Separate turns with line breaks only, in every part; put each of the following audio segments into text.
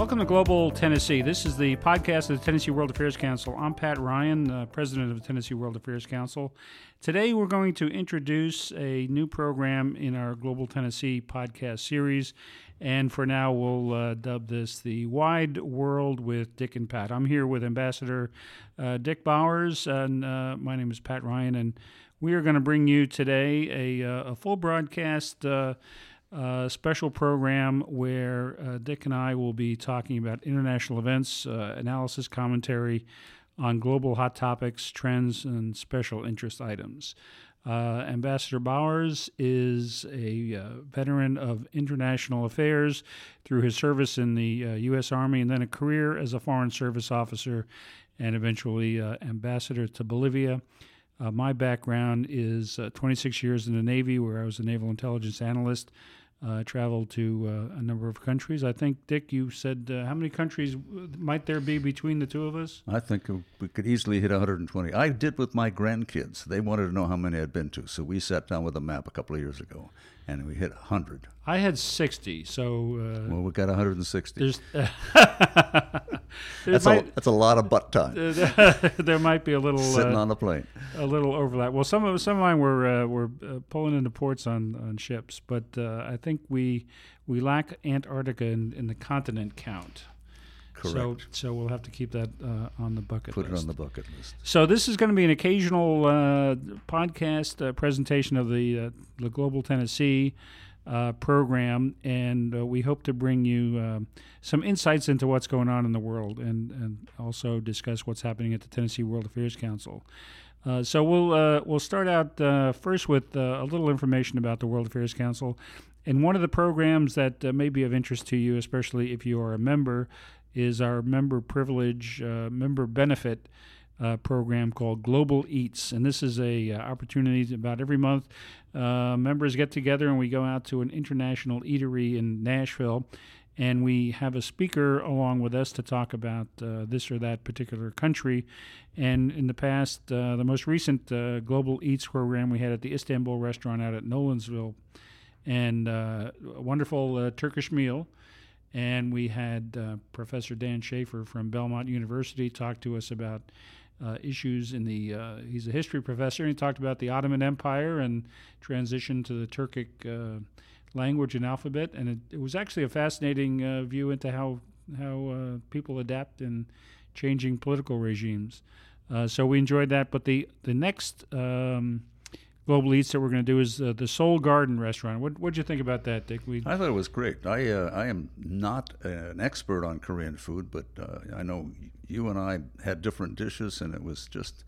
Welcome to Global Tennessee. This is the podcast of the Tennessee World Affairs Council. I'm Pat Ryan, uh, president of the Tennessee World Affairs Council. Today, we're going to introduce a new program in our Global Tennessee podcast series. And for now, we'll uh, dub this the Wide World with Dick and Pat. I'm here with Ambassador uh, Dick Bowers, and uh, my name is Pat Ryan. And we are going to bring you today a, uh, a full broadcast uh, special program where uh, Dick and I will be talking about international events, uh, analysis, commentary on global hot topics, trends, and special interest items. Uh, Ambassador Bowers is a uh, veteran of international affairs through his service in the U.S. Uh, Army and then a career as a Foreign Service officer and eventually ambassador to Bolivia. My background is uh, 26 years in the Navy, where I was a naval intelligence analyst uh, traveled to uh, a number of countries. I think, Dick, you said uh, how many countries might there be between the two of us?
I think we could easily hit 120. I did with my grandkids. They wanted to know how many I'd been to, so we sat down with a map a couple of years ago, and we hit 100.
I had 60, so. Uh,
well, we got 160.
There's.
that's, might, a, that's a lot of butt time.
there might be a little
sitting
uh,
on the plane.
A little overlap. Well, some of some of mine were uh, were uh, pulling into ports on, on ships, but uh, I think we we lack Antarctica in, in the continent count.
Correct.
So, so we'll have to keep that uh, on the bucket list.
Put
list.
it on the bucket list.
So this is going to be an occasional uh, podcast uh, presentation of the uh, the Global Tennessee uh, program, and uh, we hope to bring you some insights into what's going on in the world, and and also discuss what's happening at the Tennessee World Affairs Council. Uh, so we'll uh, we'll start out uh, first with a little information about the World Affairs Council, and one of the programs that may be of interest to you, especially if you are a member, is our member privilege member benefit uh, program called Global Eats, and this is a uh, opportunity about every month. Uh, members get together and we go out to an international eatery in Nashville, and we have a speaker along with us to talk about uh, this or that particular country. And in the past, uh, the most recent uh, Global Eats program we had at the Istanbul restaurant out at Nolensville, and a wonderful Turkish meal and we had uh, Professor Dan Schaefer from Belmont University talk to us about uh, issues in the. Uh, he's a history professor, and he talked about the Ottoman Empire and transition to the Turkic uh, language and alphabet. And it, it was actually a fascinating uh, view into how how uh, people adapt in changing political regimes. So we enjoyed that. But the the next. Um, Global Eats that we're going to do is uh, the Seoul Garden restaurant. What did you think about that, Dick? We...
I thought it was great. I uh, I am not an expert on Korean food, but uh, I know you and I had different dishes, and it was just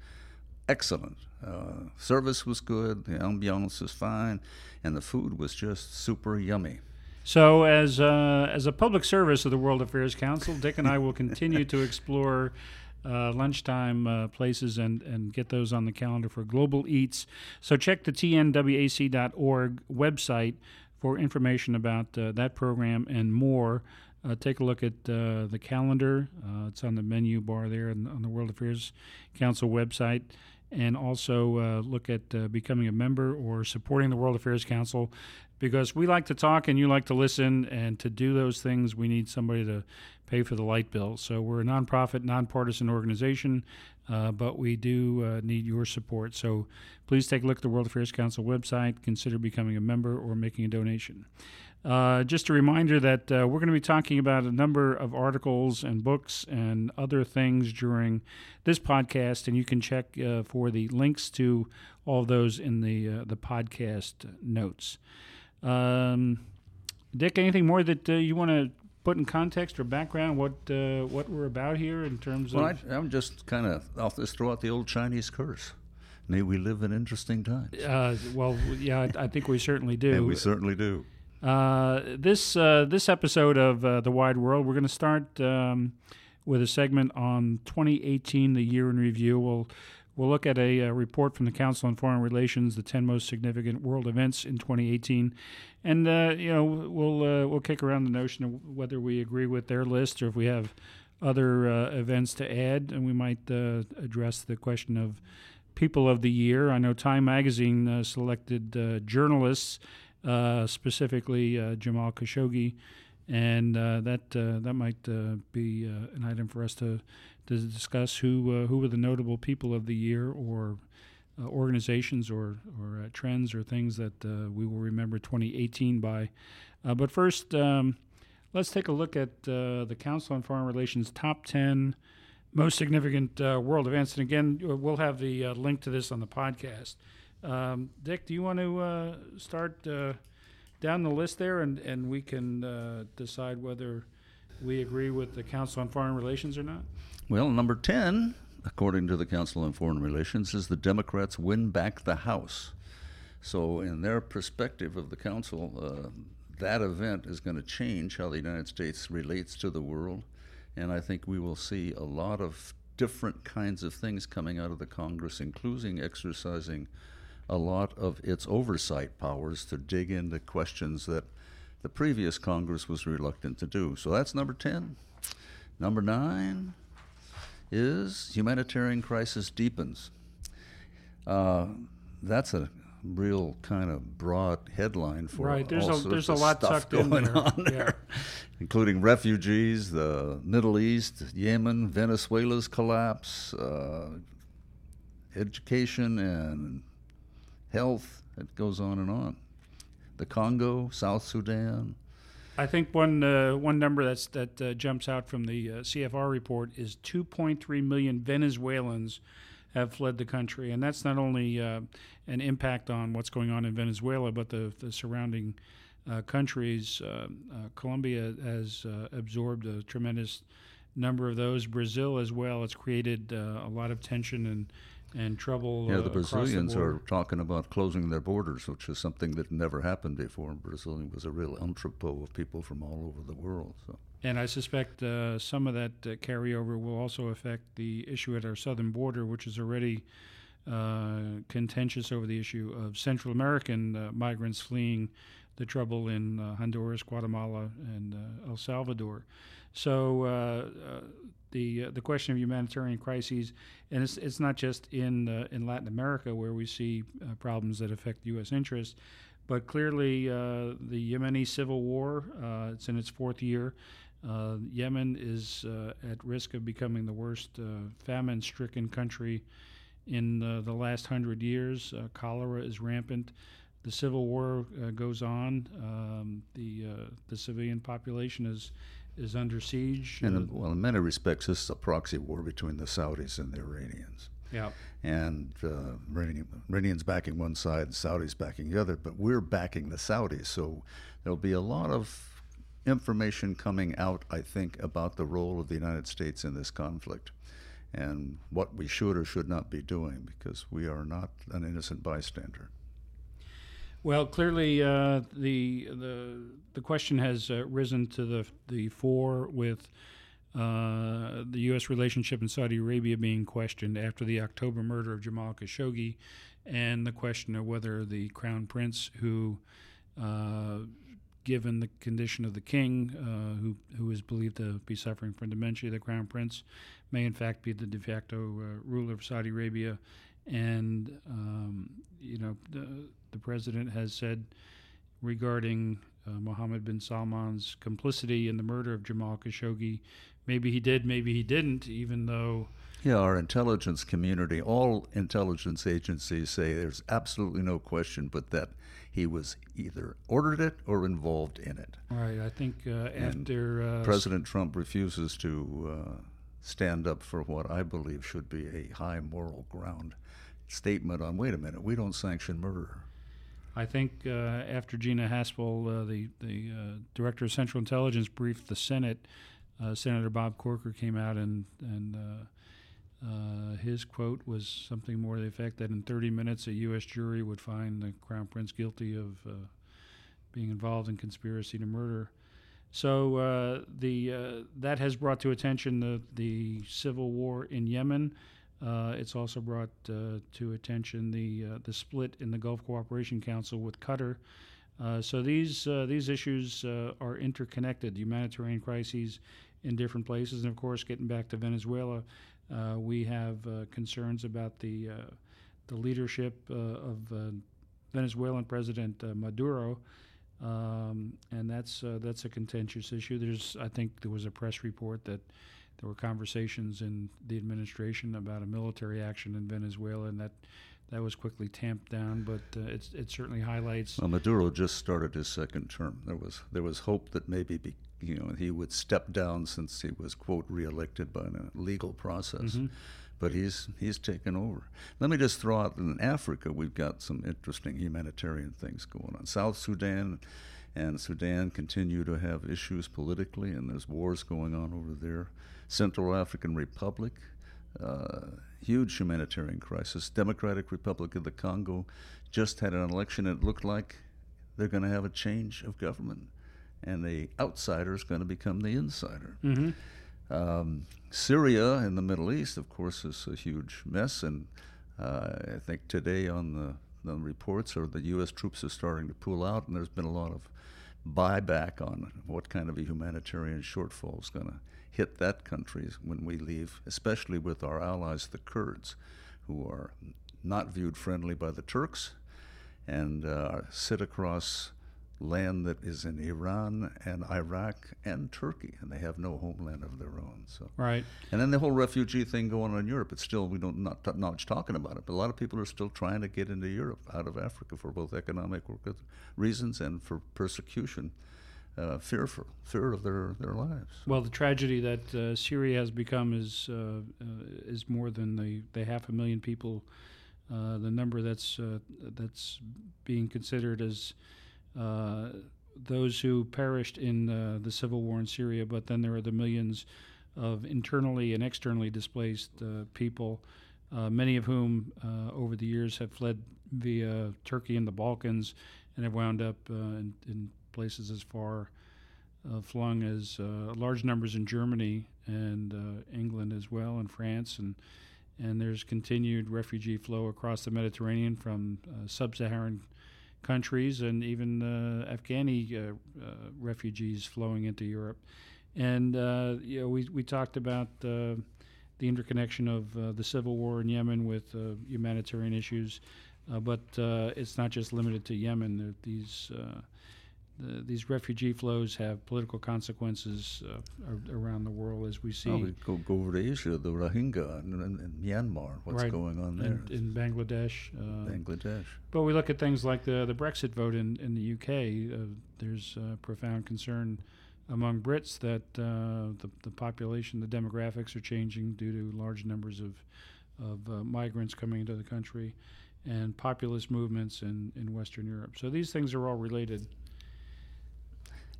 excellent. Uh, service was good, the ambiance was fine, and the food was just super yummy.
So, as uh, as a public service of the World Affairs Council, Dick and I will continue to explore uh, lunchtime uh, places and, and get those on the calendar for Global Eats. So check the tnwac.org website for information about uh, that program and more. Uh, take a look at uh, the calendar. Uh, it's on the menu bar there on, on, the World Affairs Council website. And also look at becoming a member or supporting the World Affairs Council because we like to talk and you like to listen. And to do those things, we need somebody to pay for the light bill. So we're a nonprofit, nonpartisan organization, uh, but we do uh, need your support. So please take a look at the World Affairs Council website, consider becoming a member or making a donation. Uh, just a reminder that uh, we're going to be talking about a number of articles and books and other things during this podcast, and you can check uh, for the links to all those in the uh, the podcast notes. Um, Dick, anything more that you want to put in context or background what uh, what we're about here in terms
well,
of?
I, am just kind of I'll just throw out the old Chinese curse. May we live in interesting times.
Uh, well, yeah, I, I, think we certainly do.
and we certainly do.
Uh, this uh, this episode of uh, the Wide World, we're going to start um, with a segment on 2018, the year in review. We'll We'll look at a, uh, report from the Council on Foreign Relations, the 10 most significant world events in 2018. And, uh, you know, we'll, uh, we'll kick around the notion of whether we agree with their list or if we have other uh, events to add. And we might uh, address the question of People of the Year. I know Time Magazine uh, selected journalists, specifically Jamal Khashoggi. And that that might be an item for us to to discuss who uh, who were the notable people of the year or uh, organizations or or uh, trends or things that uh, we will remember 2018 by. Uh, but first, um, let's take a look at uh, the Council on Foreign Relations top 10 most significant world events. And again, we'll have the link to this on the podcast. Um, Dick, do you want to start down the list there, and and we can decide whether we agree with the Council on Foreign Relations or not?
Well, number 10, according to the Council on Foreign Relations, is the Democrats win back the House. So, in their perspective of the Council, uh, that event is going to change how the United States relates to the world. And I think we will see a lot of different kinds of things coming out of the Congress, including exercising a lot of its oversight powers to dig into questions that the previous Congress was reluctant to do. So that's number 10. Number 9 is humanitarian crisis deepens. Uh, that's a real kind of broad headline for
right. There's
all
a there's a lot
stuff
tucked
going
in there.
on there,
Yeah.
including refugees, the Middle East, Yemen, Venezuela's collapse, uh, education and health. It goes on and on. The Congo, South Sudan,
I think one uh, one number that's that uh, jumps out from the uh, CFR report is 2.3 million Venezuelans have fled the country, and that's not only uh, an impact on what's going on in Venezuela, but the the surrounding uh, countries. Uh, Colombia has absorbed a tremendous number of those. Brazil as well. It's created a lot of tension and and trouble.
Yeah,
uh,
the Brazilians
the
are talking about closing their borders, which is something that never happened before. Brazil was a real entrepot of people from all over the world. So.
And I suspect uh, some of that uh, carryover will also affect the issue at our southern border, which is already uh, contentious over the issue of Central American uh, migrants fleeing the trouble in uh, Honduras, Guatemala, and El Salvador. So the uh, the question of humanitarian crises, and it's it's not just in uh, in Latin America where we see uh, problems that affect U.S. interests, but clearly uh, the Yemeni civil war. Uh, it's in its fourth year. Uh, Yemen is at risk of becoming the worst famine-stricken country in the last hundred years. cholera is rampant. The civil war goes on. Um, the the civilian population is is under siege.
And uh, well, in many respects, this is a proxy war between the Saudis and the Iranians.
Yeah.
And uh, Iranians backing one side, and Saudis backing the other, but we're backing the Saudis. So there'll be a lot of information coming out, I think, about the role of the United States in this conflict and what we should or should not be doing because we are not an innocent bystander.
Well, clearly, uh, the the the question has uh, risen to the the fore with uh, the U.S. relationship in Saudi Arabia being questioned after the October murder of Jamal Khashoggi, and the question of whether the crown prince, who, uh, given the condition of the king, uh, who who is believed to be suffering from dementia, the crown prince, may in fact be the de facto uh, ruler of Saudi Arabia, and um, you know the the president has said regarding uh, Mohammed bin Salman's complicity in the murder of Jamal Khashoggi. Maybe he did, maybe he didn't, even though.
Yeah, our intelligence community, all intelligence agencies say there's absolutely no question but that he was either ordered it or involved in it.
Right. I think uh, after.
Uh, President Trump refuses to uh, stand up for what I believe should be a high moral ground statement on wait a minute, we don't sanction murder.
I think uh, after Gina Haspel, uh, the the uh, director of Central Intelligence, briefed the Senate, uh, Senator Bob Corker came out and and uh, uh, his quote was something more to the effect that in 30 minutes a U.S. jury would find the Crown Prince guilty of being involved in conspiracy to murder. So the that has brought to attention the the civil war in Yemen. Uh, it's also brought uh, to attention the uh, the split in the Gulf Cooperation Council with Qatar. Uh, so these uh, these issues are interconnected. Humanitarian crises in different places, and of course, getting back to Venezuela, we have concerns about the the leadership of Venezuelan President Maduro. Um, and that's uh, that's a contentious issue. There's, I think, there was a press report that there were conversations in the administration about a military action in Venezuela, and that that was quickly tamped down. But uh, it certainly highlights.
Well, Maduro just started his second term. There was there was hope that maybe be, you know he would step down since he was quote reelected by a legal process. Mm-hmm but he's he's taken over. Let me just throw out in Africa we've got some interesting humanitarian things going on. South Sudan and Sudan continue to have issues politically, and there's wars going on over there. Central African Republic, uh, huge humanitarian crisis. Democratic Republic of the Congo just had an election. It looked like they're going to have a change of government, and the outsider is going to become the insider. Mm-hmm. Um, Syria in the Middle East, of course, is a huge mess, and uh, I think today on the, the reports are the U.S. troops are starting to pull out, and there's been a lot of buyback on what kind of a humanitarian shortfall is going to hit that country when we leave, especially with our allies, the Kurds, who are not viewed friendly by the Turks and uh, sit across land that is in Iran and Iraq and Turkey, and they have no homeland of their own. So
right,
and then the whole refugee thing going on in Europe. It's still we don't not not much talking about it, but a lot of people are still trying to get into Europe out of Africa for both economic reasons and for persecution. Uh, fearful, fear of their, their lives.
Well, the tragedy that uh, Syria has become is uh, uh is more than the, the half a million people. Uh, the number that's uh, that's being considered as those who perished in uh, the civil war in Syria, but then there are the millions of internally and externally displaced uh, people, uh, many of whom uh, over the years have fled via Turkey and the Balkans and have wound up in, in, places as far flung as large numbers in Germany and England as well, and France. And and there's continued refugee flow across the Mediterranean from uh, sub-Saharan countries and even uh, Afghani uh, uh, refugees flowing into Europe. And you know, we we talked about the interconnection of uh, the civil war in Yemen with uh, humanitarian issues, uh, but it's not just limited to Yemen. These the, these refugee flows have political consequences uh, around the world, as we see. Oh, we
go, go over to Asia, the Rohingya in, in, Myanmar. What's
right.
going on there?
In, in Bangladesh.
Uh, Bangladesh.
But we look at things like the the Brexit vote in in the UK. Uh, there's profound concern among Brits that uh, the the population, the demographics are changing due to large numbers of of uh, migrants coming into the country and populist movements in, in Western Europe. So these things are all related.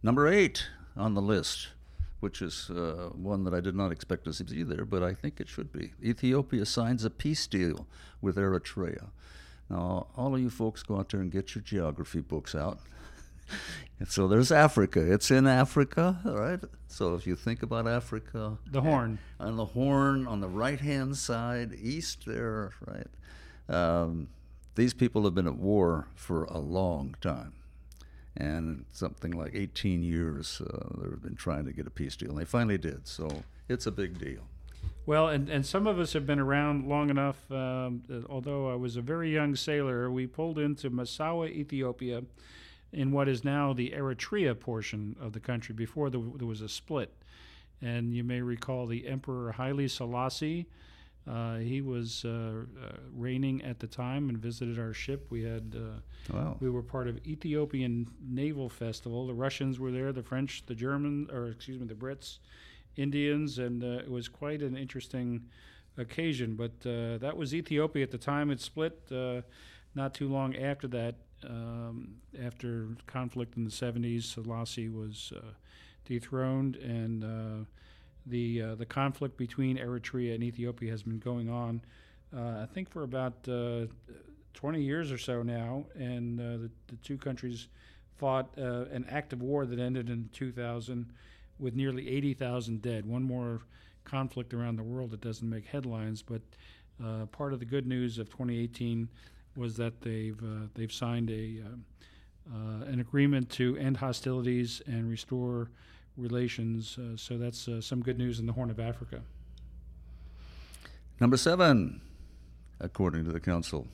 Number eight on the list, which is uh, one that I did not expect to see there, but I think it should be. Ethiopia signs a peace deal with Eritrea. Now, all of you folks go out there and get your geography books out. and so there's Africa. It's in Africa, right? So if you think about Africa,
the Horn.
On the Horn, on the right hand side, east there, right? Um, these people have been at war for a long time and something like 18 years uh, they've been trying to get a peace deal, and they finally did. So it's a big deal.
Well, and, and some of us have been around long enough. Um, although I was a very young sailor, we pulled into Massawa, Ethiopia, in what is now the Eritrea portion of the country. Before there, there was a split, and you may recall the Emperor Haile Selassie uh, he was uh, uh, reigning at the time and visited our ship. We had uh, wow. we were part of Ethiopian Naval Festival. The Russians were there, the French, the German, or excuse me, the Brits, Indians, and uh, it was quite an interesting occasion. But uh, that was Ethiopia at the time. It split not too long after that. Um, after conflict in the 70s, Selassie was dethroned and the uh, the conflict between Eritrea and Ethiopia has been going on, uh, I think, for about uh, 20 years or so now, and uh, the, the two countries fought uh, an active war that ended in 2000 with nearly 80,000 dead. One more conflict around the world that doesn't make headlines, but uh, part of the good news of 2018 was that they've they've signed a uh, an agreement to end hostilities and restore relations. Uh, so that's uh, some good news in the Horn of Africa.
Number seven, according to the council,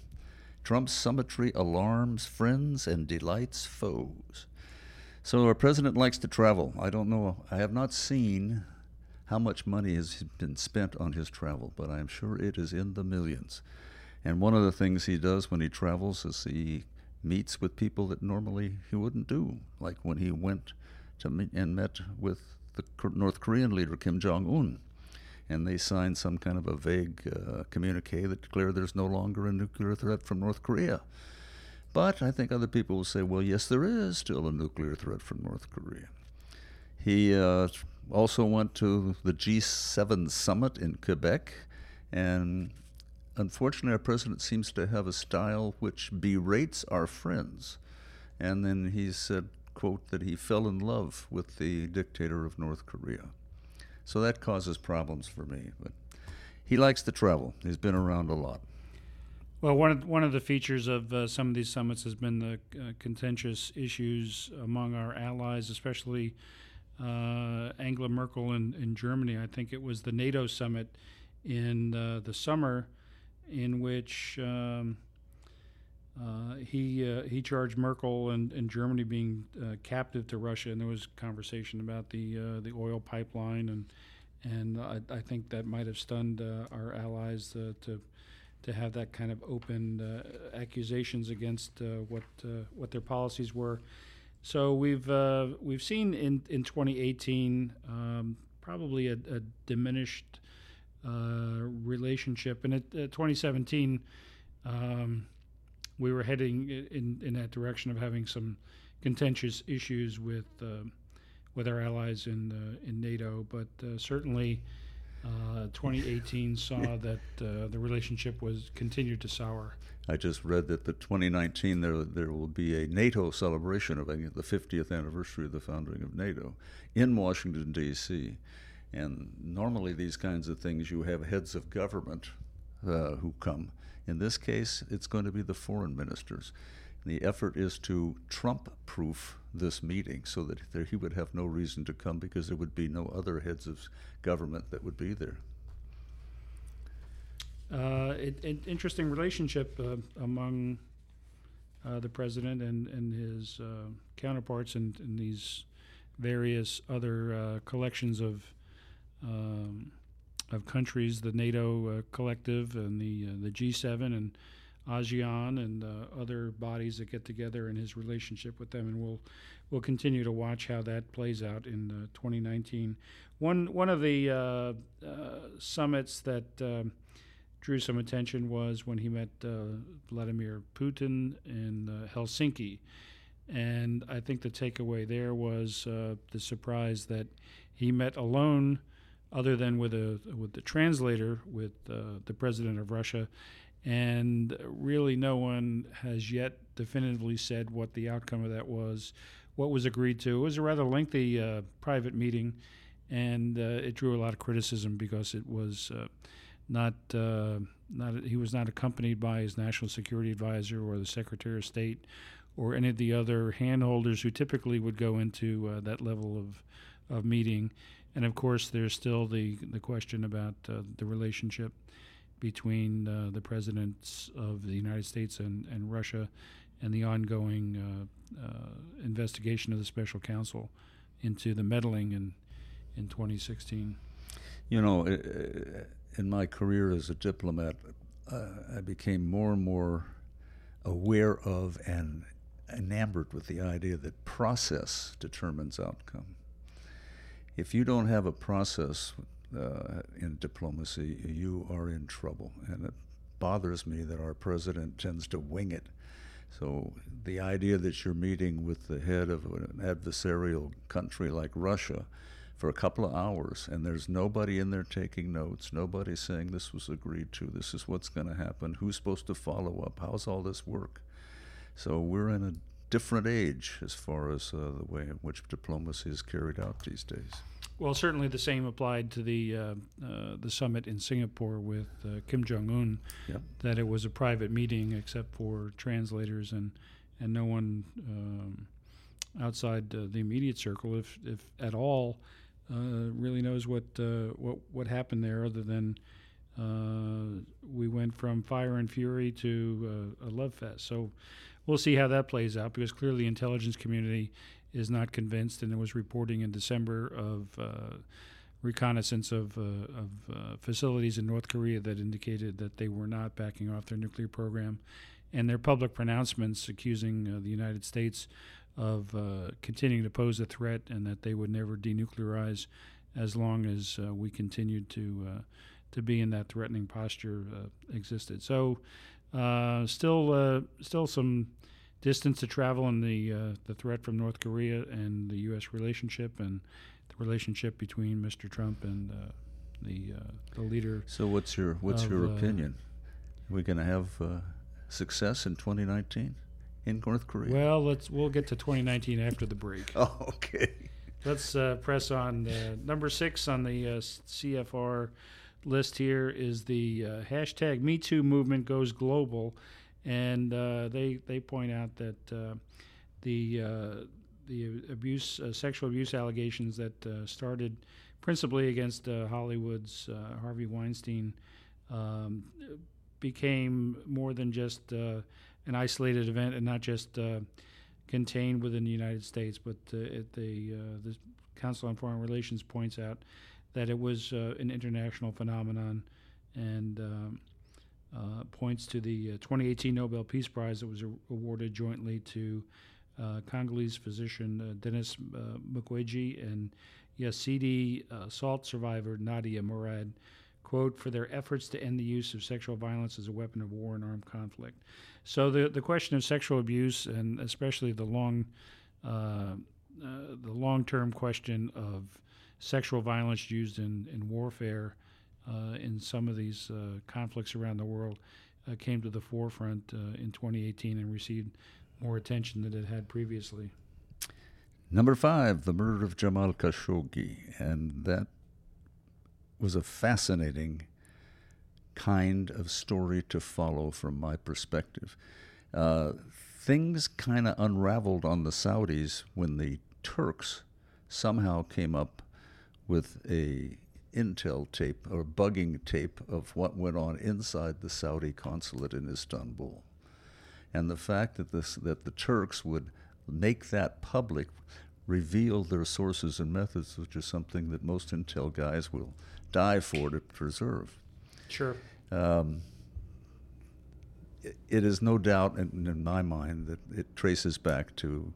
Trump's summitry alarms friends and delights foes. So our president likes to travel. I don't know. I have not seen how much money has been spent on his travel, but I am sure it is in the millions. And one of the things he does when he travels is he meets with people that normally he wouldn't do, like when he went to meet and met with the North Korean leader Kim Jong Un, and they signed some kind of a vague uh, communique that declared there's no longer a nuclear threat from North Korea. But I think other people will say, well, yes, there is still a nuclear threat from North Korea. He uh, also went to the G7 summit in Quebec, and unfortunately, our president seems to have a style which berates our friends. And then he said, quote, that he fell in love with the dictator of North Korea. So that causes problems for me. But he likes to travel. He's been around a lot.
Well, one of one of the features of uh, some of these summits has been the uh, contentious issues among our allies, especially uh, Angela Merkel in, in Germany. I think it was the NATO summit in uh, the summer, in which um, uh, he uh, he charged Merkel and, and Germany being uh, captive to Russia, and there was conversation about the uh, the oil pipeline, and and I, I think that might have stunned our allies to to have that kind of open accusations against what what their policies were. So we've uh, we've seen in in 2018 um, probably a, a diminished uh, relationship, and at 2017 um, we were heading in in that direction of having some contentious issues with uh, with our allies in uh, in NATO, but uh, certainly. Uh, 2018 saw that the relationship was continued to sour.
I just read that the 2019 there there will be a NATO celebration of the 50th anniversary of the founding of NATO in Washington D.C. And normally these kinds of things you have heads of government uh, who come. In this case, it's going to be the foreign ministers. the effort is to Trump-proof this meeting so that there, he would have no reason to come because there would be no other heads of government that would be there
uh, it, it, interesting relationship uh, among uh, the president and, and his uh, counterparts in, in these various other uh, collections of um, of countries, the NATO uh, collective and the the G7 and ASEAN and other bodies that get together, and his relationship with them, and we'll we'll continue to watch how that plays out in 2019. One one of the summits that um, drew some attention was when he met uh, Vladimir Putin in uh, Helsinki. And I think the takeaway there was uh, the surprise that he met alone, other than with a with the translator, with uh, the president of Russia, and really no one has yet definitively said what the outcome of that was, what was agreed to. It was a rather lengthy uh, private meeting, and uh, it drew a lot of criticism because it was not uh, not he was not accompanied by his national security advisor or the secretary of state or any of the other handholders who typically would go into uh, that level of of meeting. And of course, there's still the the question about uh, the relationship between uh, the presidents of the United States and, and Russia, and the ongoing uh, uh, investigation of the special counsel into the meddling in in 2016.
You know in my career as a diplomat, uh, I became more and more aware of and enamored with the idea that process determines outcome. If you don't have a process uh, in diplomacy, you are in trouble. And it bothers me that our president tends to wing it. So the idea that you're meeting with the head of an adversarial country like Russia for a couple of hours, and there's nobody in there taking notes, nobody saying this was agreed to, this is what's going to happen, who's supposed to follow up, how's all this work? So we're in a different age as far as uh, the way in which diplomacy is carried out these days.
Well, certainly the same applied to the uh, uh, the summit in Singapore with uh, Kim Jong Un.
Yep.
That it was a private meeting, except for translators and and no one um, outside uh, the immediate circle, if if at all, uh, really knows what uh, what what happened there, other than uh, we went from fire and fury to uh, a love fest. So we'll see how that plays out because clearly the intelligence community is not convinced, and there was reporting in December of uh, reconnaissance of, uh, of uh, facilities in North Korea that indicated that they were not backing off their nuclear program, and their public pronouncements accusing uh, the United States of uh, continuing to pose a threat and that they would never denuclearize as long as uh, we continued to to be in that threatening posture existed. So, still, still some distance to travel and the uh, the threat from North Korea and the U.S. relationship and the relationship between Mr. Trump and uh, the uh, the leader.
So what's your what's
of,
your
uh,
opinion? Are we going to have uh, success in 2019 in North Korea?
Well, let's we'll get to 2019 after the break.
oh, okay.
Let's uh, press on. Uh, number six on the uh, CFR list here is the uh, hashtag Me Too movement goes global, and uh, they they point out that uh, the uh, the abuse, uh, sexual abuse allegations that uh, started principally against uh, Hollywood's Harvey Weinstein um, became more than just an isolated event and not just contained within the United States, but the the Council on Foreign Relations points out that it was an international phenomenon and um, uh, points to the uh, 2018 Nobel Peace Prize that was awarded jointly to uh, Congolese physician Denis Mukwege and Yazidi assault survivor Nadia Murad, quote, for their efforts to end the use of sexual violence as a weapon of war and armed conflict. So the, the question of sexual abuse and especially the long the long term question of sexual violence used in, in warfare in some of these uh, conflicts around the world uh, came to the forefront uh, in 2018 and received more attention than it had previously.
Number five, the murder of Jamal Khashoggi, and that was a fascinating kind of story to follow from my perspective. Uh, things kind of unraveled on the Saudis when the Turks somehow came up with a intel tape or bugging tape of what went on inside the Saudi consulate in Istanbul. And the fact that this that the Turks would make that public reveal their sources and methods, which is something that most intel guys will die for to preserve.
Sure.
Um, it, it is no doubt in, in my mind that it traces back to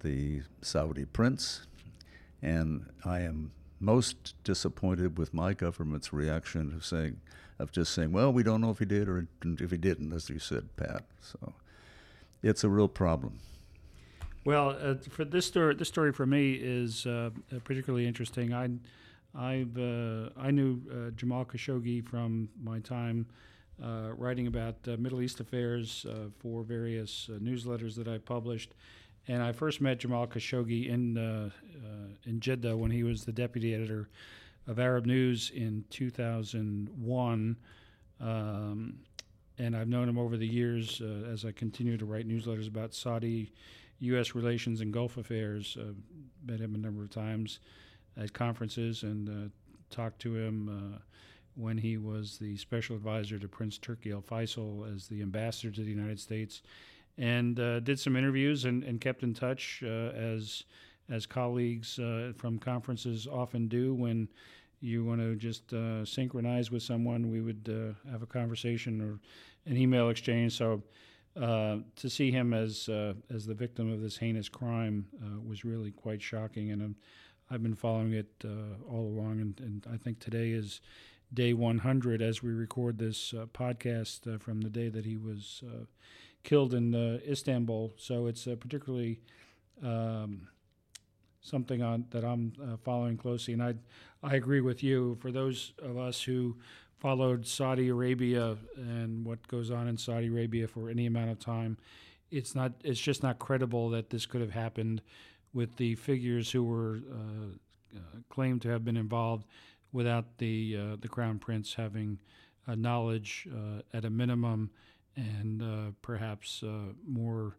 the Saudi prince, and I am most disappointed with my government's reaction of saying, of just saying, well, we don't know if he did or if he didn't, as you said, Pat. So it's a real problem.
Well, uh, for this story, this story for me is uh, uh, particularly interesting. I, I've uh, I knew uh, Jamal Khashoggi from my time uh, writing about Middle East affairs for various newsletters that I published, and I first met Jamal Khashoggi in uh, uh, in Jeddah when he was the deputy editor of Arab News in 2001. Um, and I've known him over the years uh, as I continue to write newsletters about Saudi U.S. relations and Gulf affairs. Uh, met him a number of times at conferences and uh, talked to him uh, when he was the special advisor to Prince Turki Al Faisal as the ambassador to the United States, and uh, did some interviews and, and kept in touch uh, as as colleagues uh, from conferences often do when you want to just uh, synchronize with someone. We would uh, have a conversation or an email exchange. So uh, to see him as as the victim of this heinous crime was really quite shocking, and I've been following it all along. And, and I think today is day 100 as we record this podcast from the day that he was killed in uh, Istanbul. So it's uh, particularly um, something on, that I'm uh, following closely. And I I agree with you. For those of us who followed Saudi Arabia and what goes on in Saudi Arabia for any amount of time, it's not it's just not credible that this could have happened with the figures who were uh, claimed to have been involved without the the crown prince having knowledge at a minimum and perhaps more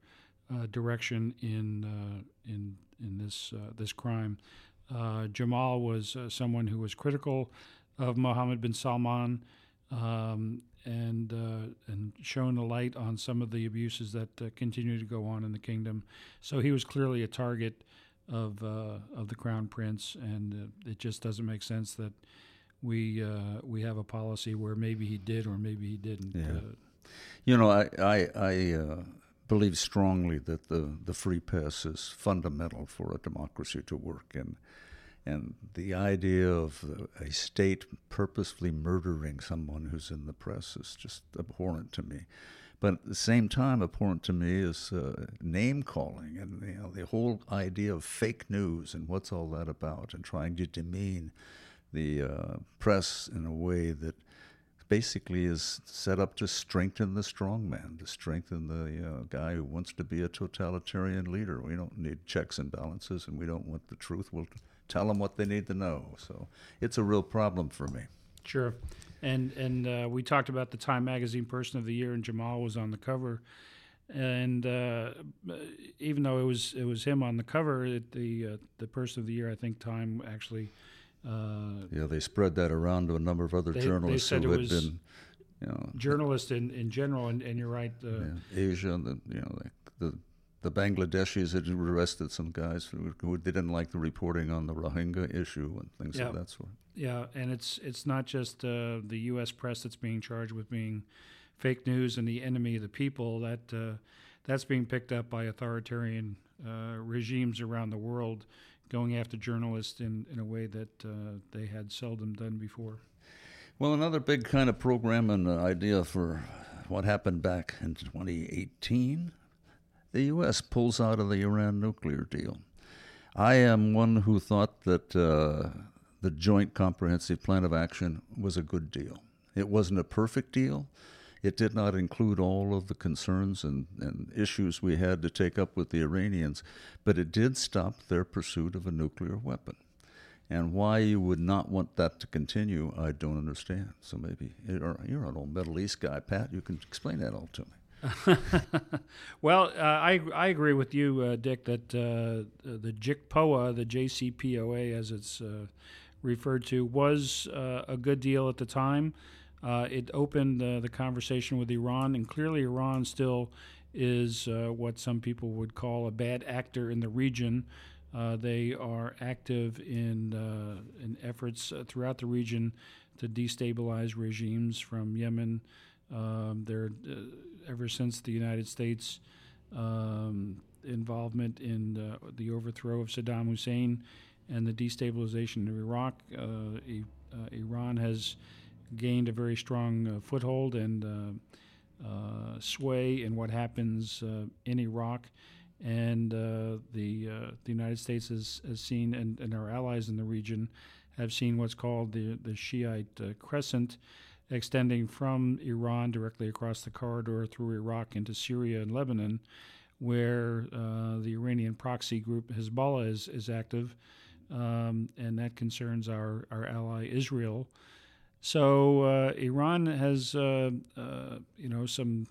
direction in in in this this crime. Jamal was someone who was critical of Mohammed bin Salman. Um, and uh, and shown a light on some of the abuses that uh, continue to go on in the kingdom. So he was clearly a target of uh, of the crown prince, and uh, it just doesn't make sense that we uh, we have a policy where maybe he did or maybe he didn't.
Yeah.
Uh,
you know, I I, I believe strongly that the the free press is fundamental for a democracy to work, and and the idea of a state purposefully murdering someone who's in the press is just abhorrent to me. But at the same time, abhorrent to me is uh, name calling and you know, the whole idea of fake news and what's all that about, and trying to demean the uh, press in a way that basically is set up to strengthen the strongman, to strengthen the guy who wants to be a totalitarian leader. We don't need checks and balances, and we don't want the truth. We'll tell them what they need to know. So it's a real problem for me.
Sure, and and uh, we talked about the Time Magazine Person of the Year, and Jamal was on the cover. And uh, even though it was it was him on the cover, it, the uh, the Person of the Year, I think Time actually.
Uh, yeah, they spread that around to a number of other they, journalists
they
who had been,
you know, journalists in, in general, and, and you're right. Uh,
yeah, Asia, the you know the, the the Bangladeshis had arrested some guys who, who didn't like the reporting on the Rohingya issue and things
yeah.
of that sort.
Yeah, and it's it's not just uh, the U.S. press that's being charged with being fake news and the enemy of the people. That uh, that's being picked up by authoritarian uh, regimes around the world, going after journalists in, in a way that uh, they had seldom done before.
Well, another big kind of program and idea for what happened back in 2018 the U.S. pulls out of the Iran nuclear deal. I am one who thought that uh, the Joint Comprehensive Plan of Action was a good deal. It wasn't a perfect deal. It did not include all of the concerns and, and issues we had to take up with the Iranians, but it did stop their pursuit of a nuclear weapon. And why you would not want that to continue, I don't understand. So maybe you're, an old Middle East guy, Pat. You can explain that all to me.
well, uh, I I agree with you, uh, Dick, that uh, the JCPOA, the JCPOA, as it's uh, referred to, was uh, a good deal at the time. Uh, it opened the conversation with Iran, and clearly Iran still is what some people would call a bad actor in the region. they are active in in efforts throughout the region to destabilize regimes from Yemen. Um, they're ever since the United States um, involvement in uh, the overthrow of Saddam Hussein and the destabilization of Iraq, uh, uh, Iran has gained a very strong uh, foothold and uh, sway in what happens in Iraq. And the the United States has, has seen, and, and our allies in the region have seen what's called the the Shiite crescent, extending from Iran directly across the corridor through Iraq into Syria and Lebanon, where uh, the Iranian proxy group Hezbollah is, is active, um, and that concerns our, our ally Israel. So uh, Iran has, uh, uh you know, some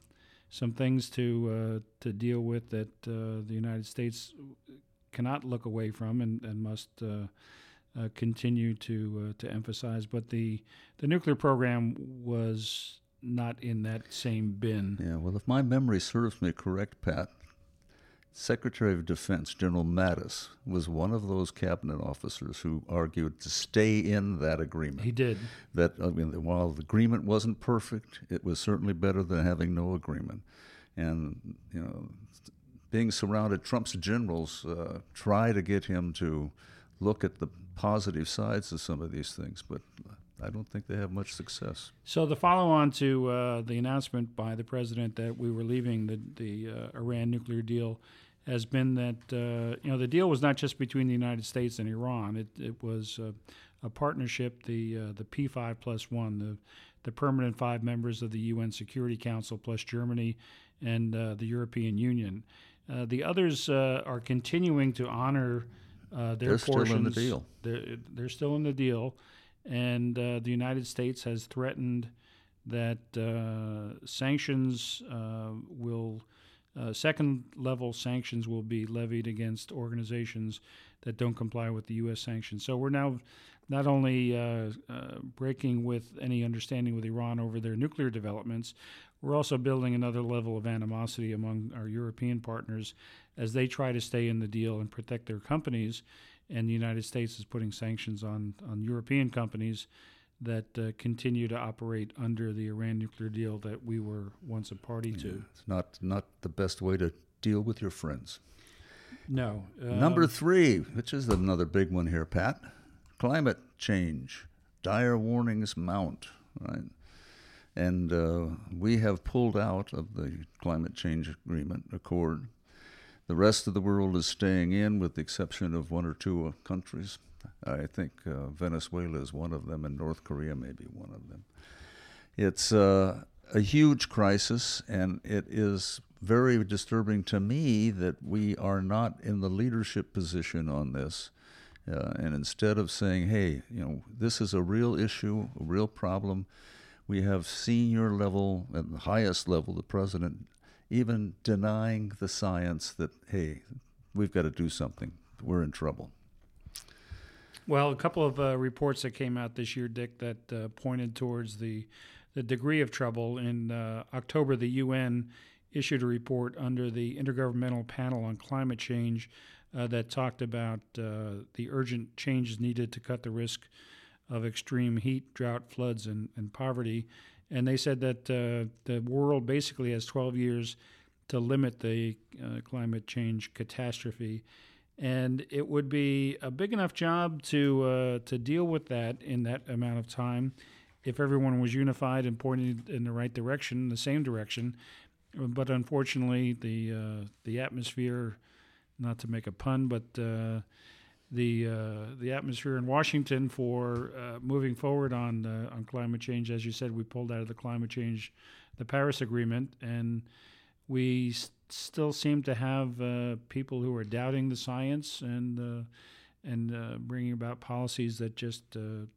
some things to uh, to deal with that uh, the United States cannot look away from and, and must uh, continue to to emphasize. But the the nuclear program was not in that same bin.
Yeah. Well, if my memory serves me correct, Pat, Secretary of Defense General Mattis was one of those cabinet officers who argued to stay in that agreement.
He did.
That I mean, while the agreement wasn't perfect, it was certainly better than having no agreement. And you know, being surrounded, Trump's generals uh, try to get him to look at the positive sides of some of these things, but I don't think they have much success.
So the follow-on to uh, the announcement by the president that we were leaving the the uh, Iran nuclear deal has been that uh, you know the deal was not just between the United States and Iran. It it was a partnership, the uh, the P5 plus one, the the permanent five members of the UN Security Council plus Germany and uh, the European Union. Uh, the others are continuing to honor Uh, their
They're still in the deal.
They're, they're still in the deal, and uh, the United States has threatened that uh, sanctions uh, will. Uh, second level sanctions will be levied against organizations that don't comply with the U.S. sanctions. So we're now not only uh, breaking with any understanding with Iran over their nuclear developments, we're also building another level of animosity among our European partners as they try to stay in the deal and protect their companies. And the United States is putting sanctions on, on European companies that uh, continue to operate under the Iran nuclear deal that we were once a party to.
It's not not the best way to deal with your friends.
No. uh,
Number three, which is another big one here, Pat. Climate change. Dire warnings mount, right? And uh, we have pulled out of the climate change agreement accord. The rest of the world is staying in, with the exception of one or two uh, countries. I think uh, Venezuela is one of them, and North Korea may be one of them. It's uh, a huge crisis, and it is very disturbing to me that we are not in the leadership position on this. Uh, and instead of saying, hey, you know, this is a real issue, a real problem, we have senior level, and the highest level, the president even denying the science that, hey, we've got to do something. We're in trouble.
Well, a couple of uh, reports that came out this year, Dick, that uh, pointed towards the the degree of trouble. In uh, October, the UN issued a report under the Intergovernmental Panel on Climate Change uh, that talked about uh, the urgent changes needed to cut the risk of extreme heat, drought, floods, and, and poverty. And they said that uh, the world basically has 12 years to limit the uh, climate change catastrophe and it would be a big enough job to uh, to deal with that in that amount of time if everyone was unified and pointed in the right direction, the same direction. But unfortunately, the uh, the atmosphere, not to make a pun, but uh, the uh, the atmosphere in Washington for uh, moving forward on uh, on climate change, as you said, we pulled out of the climate change, the Paris Agreement, and we s- still seem to have uh, people who are doubting the science and uh, and uh, bringing about policies that just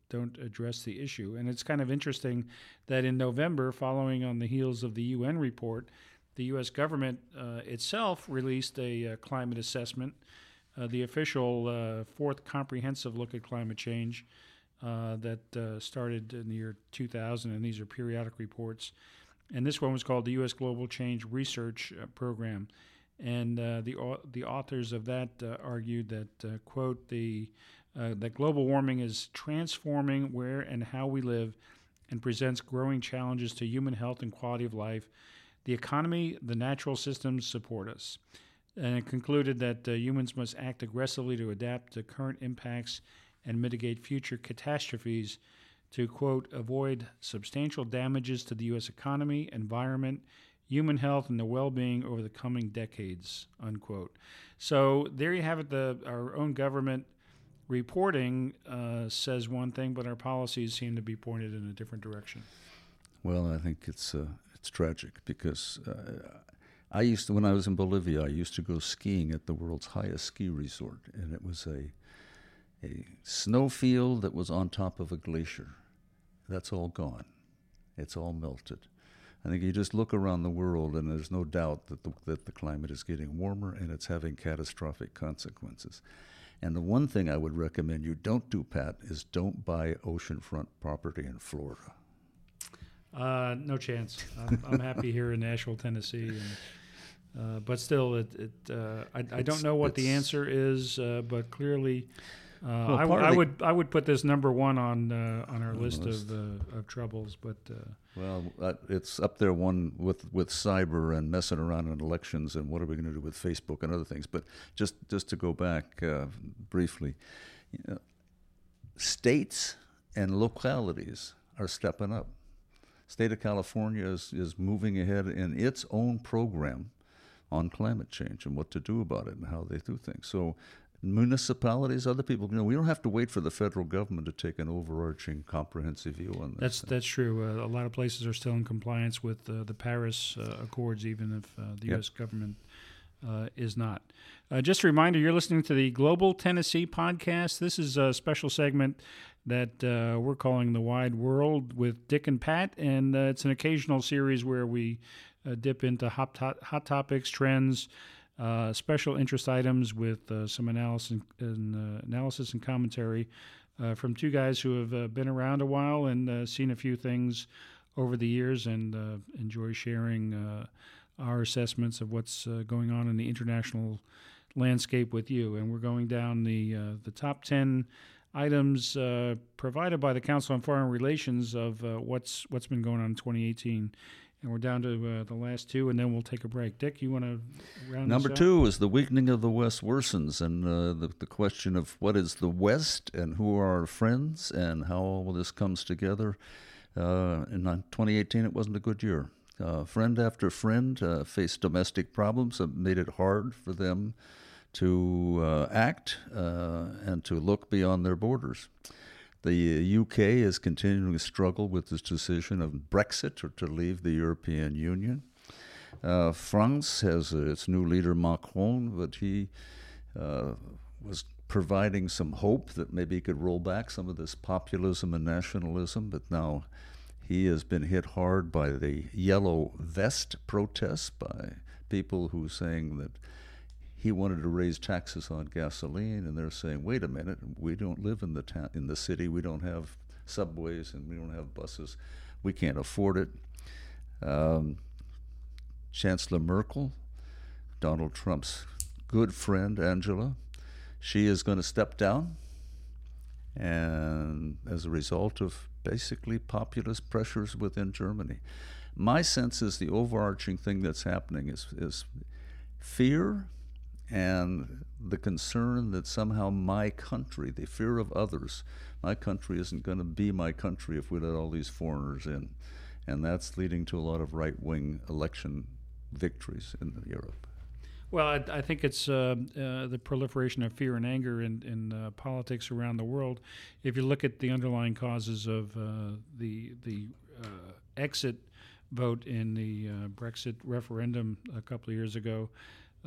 don't address the issue. And it's kind of interesting that in November, following on the heels of the UN report, the U.S. government itself released a climate assessment, the official uh, fourth comprehensive look at climate change uh, that uh, started in the year 2000, and these are periodic reports. And this one was called the U.S. Global Change Research uh, Program. And uh, the the authors of that uh, argued that uh, quote the uh, that global warming is transforming where and how we live, and presents growing challenges to human health and quality of life. The economy, the natural systems support us. And concluded that uh, humans must act aggressively to adapt to current impacts and mitigate future catastrophes to, quote, avoid substantial damages to the U.S. economy, environment, human health, and the well being over the coming decades, unquote. So there you have it. The, our own government reporting uh, says one thing, but our policies seem to be pointed in a different direction.
Well, I think it's uh, it's tragic because uh, I used to when I was in Bolivia, I used to go skiing at the world's highest ski resort, and it was a a snowfield that was on top of a glacier. That's all gone. It's all melted. I think you just look around the world, and there's no doubt that the, that the climate is getting warmer and it's having catastrophic consequences. And the one thing I would recommend you don't do, Pat, is don't buy oceanfront property in Florida.
Uh, no chance. I'm, I'm happy here in Nashville, Tennessee. And, uh, but still, it, it uh, I, I don't know what the answer is, uh, but clearly, uh,
Well,
I, w- I
the-
would I would put this number one on uh, on our list
list.
of uh, of troubles. But uh,
Well, uh, it's up there one with, with cyber and messing around in elections and what are we going to do with Facebook and other things. But just just to go back uh, briefly, you know, states and localities are stepping up. State of California is, is moving ahead in its own program on climate change and what to do about it and how they do things. So municipalities, other people, you know, we don't have to wait for the federal government to take an overarching, comprehensive view on this.
that's that's true. Uh, a lot of places are still in compliance with uh, the Paris uh, Accords, even if uh, the
Yep.
U.S. government uh, is not. Uh, just a reminder you're listening to the Global Tennessee podcast. This is a special segment that uh, we're calling The Wide World with Dick and Pat, and uh, it's an occasional series where we dip into hot, to- hot topics, trends, uh, special interest items with uh, some analysis and, uh, analysis and commentary from two guys who have been around a while and seen a few things over the years and enjoy sharing our assessments of what's going on in the international landscape with you. And we're going down the the top ten items uh, provided by the Council on Foreign Relations of uh, what's what's been going on in 2018. And we're down to uh, the last two, and then we'll take a break. Dick, you want to round
Number two is the weakening of the West worsens, and uh, the, the question of what is the West and who are our friends and how all this comes together. Uh, in 2018, it wasn't a good year. Uh, friend after friend faced domestic problems that made it hard for them to uh, act uh, and to look beyond their borders. The UK is continuing to struggle with this decision of Brexit or to leave the European Union. Uh, France has its new leader Macron, but he uh, was providing some hope that maybe he could roll back some of this populism and nationalism, but now he has been hit hard by the yellow vest protests by people who are saying that he wanted to raise taxes on gasoline, and they're saying, "Wait a minute, we don't live in the in the city. We don't have subways and we don't have buses. We can't afford it." Um, Chancellor Merkel, Donald Trump's good friend Angela, she is going to step down, and as a result of basically populist pressures within Germany. My sense is the overarching thing that's happening is, is fear and the concern that somehow my country, the fear of others, my country isn't going to be my country if we let all these foreigners in. And that's leading to a lot of right wing election victories in Europe.
Well, I, I think it's uh, uh, the proliferation of fear and anger in, in uh, politics around the world. If you look at the underlying causes of uh, the the uh, exit vote in the uh, Brexit referendum a couple of years ago,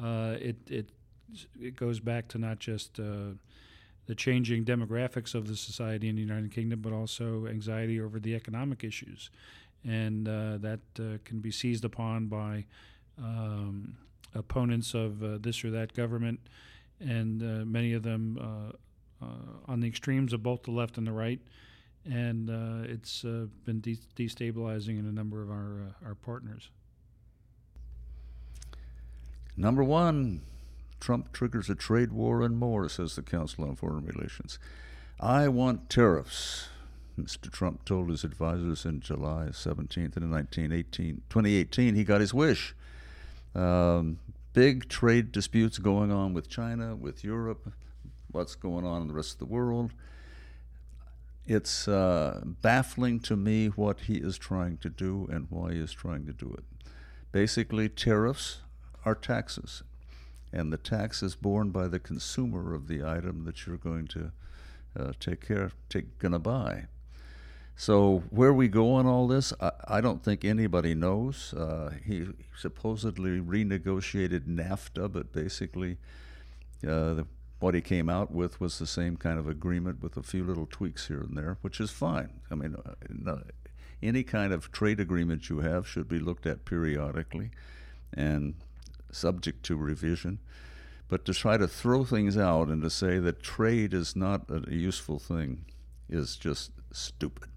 uh, it it it goes back to not just uh, the changing demographics of the society in the United Kingdom, but also anxiety over the economic issues, and uh, that uh, can be seized upon by um, opponents of uh, this or that government, and many of them on the extremes of both the left and the right. And uh, it's uh, been de- destabilizing in a number of our uh, our partners.
Number one, Trump triggers a trade war and more, says the Council on Foreign Relations. I want tariffs, Mr. Trump told his advisors in July 17th and in 1918, 2018. He got his wish. Um, big trade disputes going on with China, with Europe, what's going on in the rest of the world. It's uh, baffling to me what he is trying to do and why he is trying to do it. Basically, tariffs are taxes, and the tax is borne by the consumer of the item that you're going to uh, take care, take gonna buy. So where we go on all this, I, I don't think anybody knows. Uh, he supposedly renegotiated NAFTA, but basically, uh, the, what he came out with was the same kind of agreement with a few little tweaks here and there, which is fine. I mean, uh, any kind of trade agreement you have should be looked at periodically, and subject to revision. But to try to throw things out and to say that trade is not a useful thing is just stupid.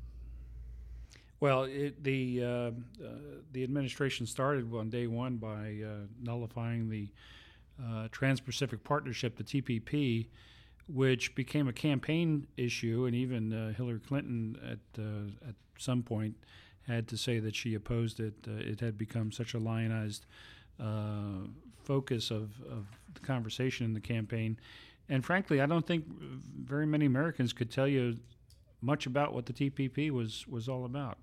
Well, it, the uh, uh, the administration started on day one by uh, nullifying the uh, Trans-Pacific Partnership, the TPP, which became a campaign issue, and even uh, Hillary Clinton at uh, at some point had to say that she opposed it. it had become such a lionized uh, focus of, of the conversation in the campaign. And frankly, I don't think very many Americans could tell you much about what the TPP was was all about.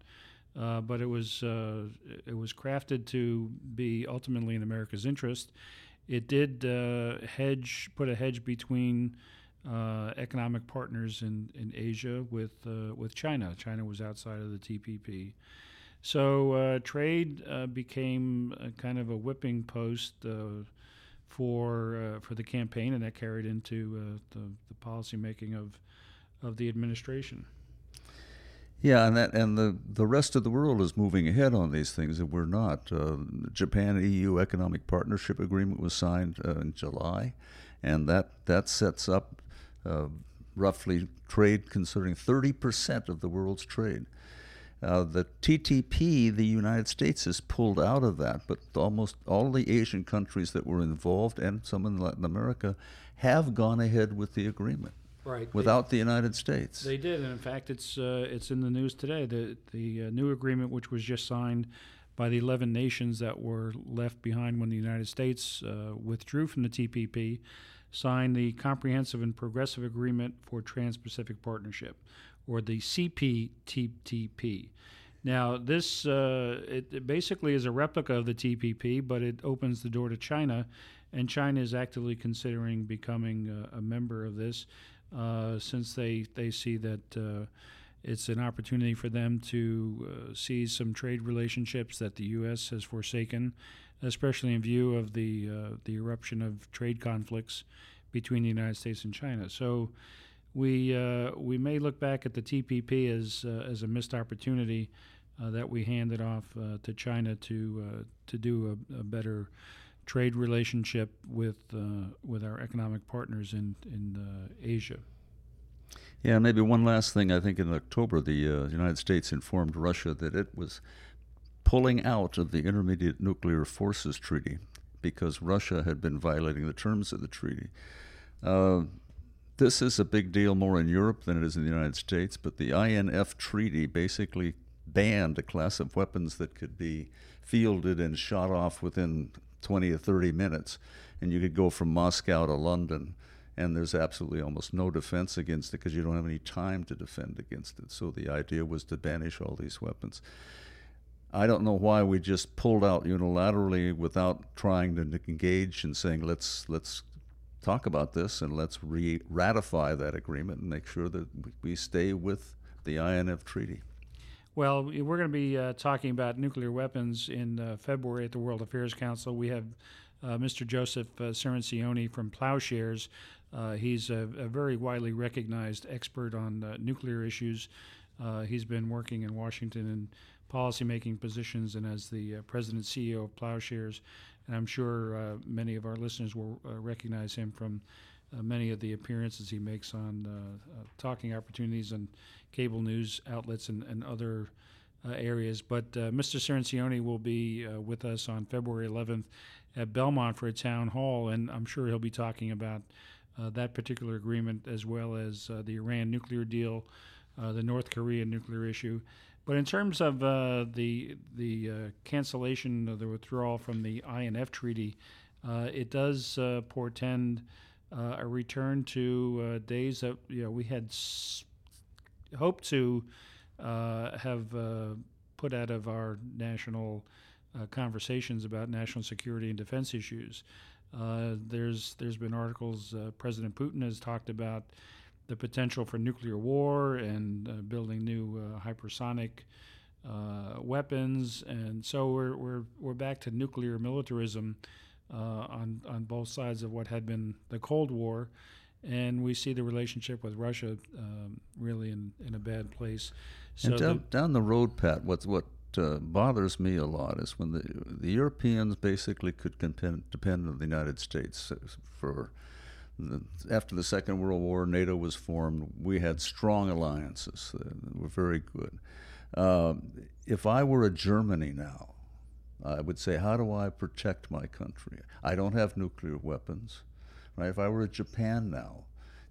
Uh, but it was uh, it was crafted to be ultimately in America's interest. It did uh, hedge, put a hedge between uh, economic partners in, in Asia with uh, with China. China was outside of the TPP. So uh, trade uh, became kind of a whipping post uh, for uh, for the campaign, and that carried into uh, the, the policy making of of the administration.
Yeah, and that and the the rest of the world is moving ahead on these things, and we're not. Uh, Japan EU Economic Partnership Agreement was signed uh, in July, and that that sets up uh, roughly trade concerning 30% of the world's trade. Uh, the TTP, the United States has pulled out of that, but almost all the Asian countries that were involved and some in Latin America have gone ahead with the agreement.
Right.
Without the United States.
They did, and in fact, it's uh, it's in the news today. The the uh, new agreement, which was just signed by the 11 nations that were left behind when the United States uh, withdrew from the TPP, signed the Comprehensive and Progressive Agreement for Trans-Pacific Partnership, or the CPTPP. Now, this uh, it, it basically is a replica of the TPP, but it opens the door to China, and China is actively considering becoming a, a member of this uh, since they, they see that uh, it's an opportunity for them to uh, seize some trade relationships that the U.S. has forsaken, especially in view of the uh, the eruption of trade conflicts between the United States and China. So we uh, we may look back at the TPP as uh, as a missed opportunity that we handed off to China to to do a, a better trade relationship with uh, with our economic partners in in uh, Asia.
Yeah, maybe one last thing. I think in October, the uh, United States informed Russia that it was pulling out of the Intermediate Nuclear Forces Treaty because Russia had been violating the terms of the treaty. This is a big deal more in Europe than it is in the United States, but the INF Treaty basically banned a class of weapons that could be fielded and shot off within 20 or 30 minutes, and you could go from Moscow to London, and there's absolutely almost no defense against it because you don't have any time to defend against it. So the idea was to banish all these weapons. I don't know why we just pulled out unilaterally without trying to engage and saying let's let's talk about this and let's re- ratify that agreement and make sure that we stay with the INF treaty.
Well, we're going to be uh, talking about nuclear weapons in uh, February at the World Affairs Council. We have uh, Mr. Joseph uh, from Plowshares. Uh, he's a, a, very widely recognized expert on uh, nuclear issues. Uh, he's been working in Washington in policymaking positions and as the president CEO of Plowshares. And I'm sure many of our listeners will recognize him from many of the appearances he makes on talking opportunities and cable news outlets and, and other uh, areas. But uh, Mr. Cirincione will be uh, with us on February 11th at Belmont for a town hall, and I'm sure he'll be talking about uh, that particular agreement as well as uh, the Iran nuclear deal, uh, the North Korea nuclear issue. But in terms of the the cancellation of the withdrawal from the INF treaty, it does portend a return to days that you know we had. S- hope to uh, have uh, put out of our national uh, conversations about national security and defense issues. Uh, there's there's been articles. Uh, President Putin has talked about the potential for nuclear war and uh, building new hypersonic weapons, and so we're we're we're back to nuclear militarism on on both sides of what had been the Cold War and we see the relationship with Russia um, really in, in a bad place.
So and down, the, down the road, Pat, what's what uh, bothers me a lot is when the the Europeans basically could depend, depend on the United States for. After the Second World War, NATO was formed. We had strong alliances that were very good. Uh, if I were a Germany now, I would say, how do I protect my country? I don't have nuclear weapons. Right? If I were a Japan now,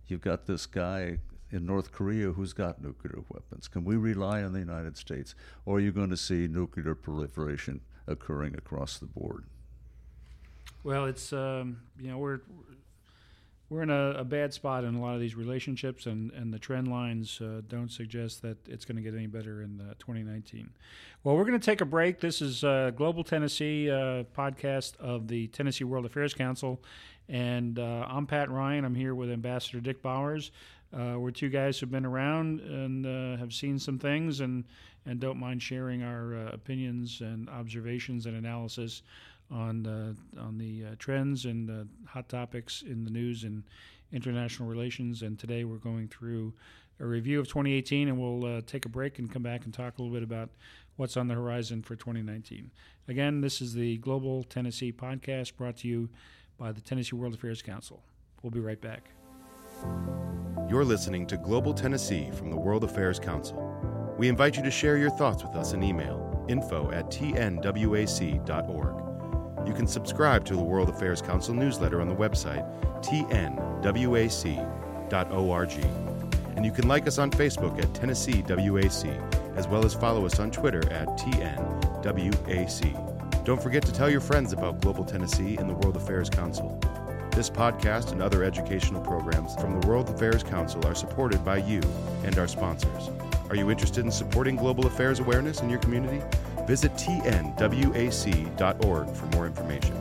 you've got this guy in North Korea who's got nuclear weapons. Can we rely on the United States, or are you going to see nuclear proliferation occurring across the board?
Well, it's um, you know we're we're in a, a, bad spot in a lot of these relationships, and, and the trend lines uh, don't suggest that it's going to get any better in uh, 2019. Well, we're going to take a break. This is uh, Global Tennessee uh, podcast of the Tennessee World Affairs Council, and uh, I'm Pat Ryan. I'm here with Ambassador Dick Bowers. Uh, we're two guys who've been around and have seen some things, and and don't mind sharing our opinions and observations and analysis on the on the uh, trends and uh, hot topics in the news and international relations. And today we're going through a review of 2018, and we'll uh, take a break and come back and talk a little bit about what's on the horizon for 2019. Again, this is the Global Tennessee podcast brought to you by the Tennessee World Affairs Council. We'll be right back.
You're listening to Global Tennessee from the World Affairs Council. We invite you to share your thoughts with us in email info at tnwac.org. You can subscribe to the World Affairs Council newsletter on the website tnwac.org. And you can like us on Facebook at Tennessee WAC, as well as follow us on Twitter at TNWAC. Don't forget to tell your friends about Global Tennessee and the World Affairs Council. This podcast and other educational programs from the World Affairs Council are supported by you and our sponsors. Are you interested in supporting global affairs awareness in your community? Visit tnwac.org for more information.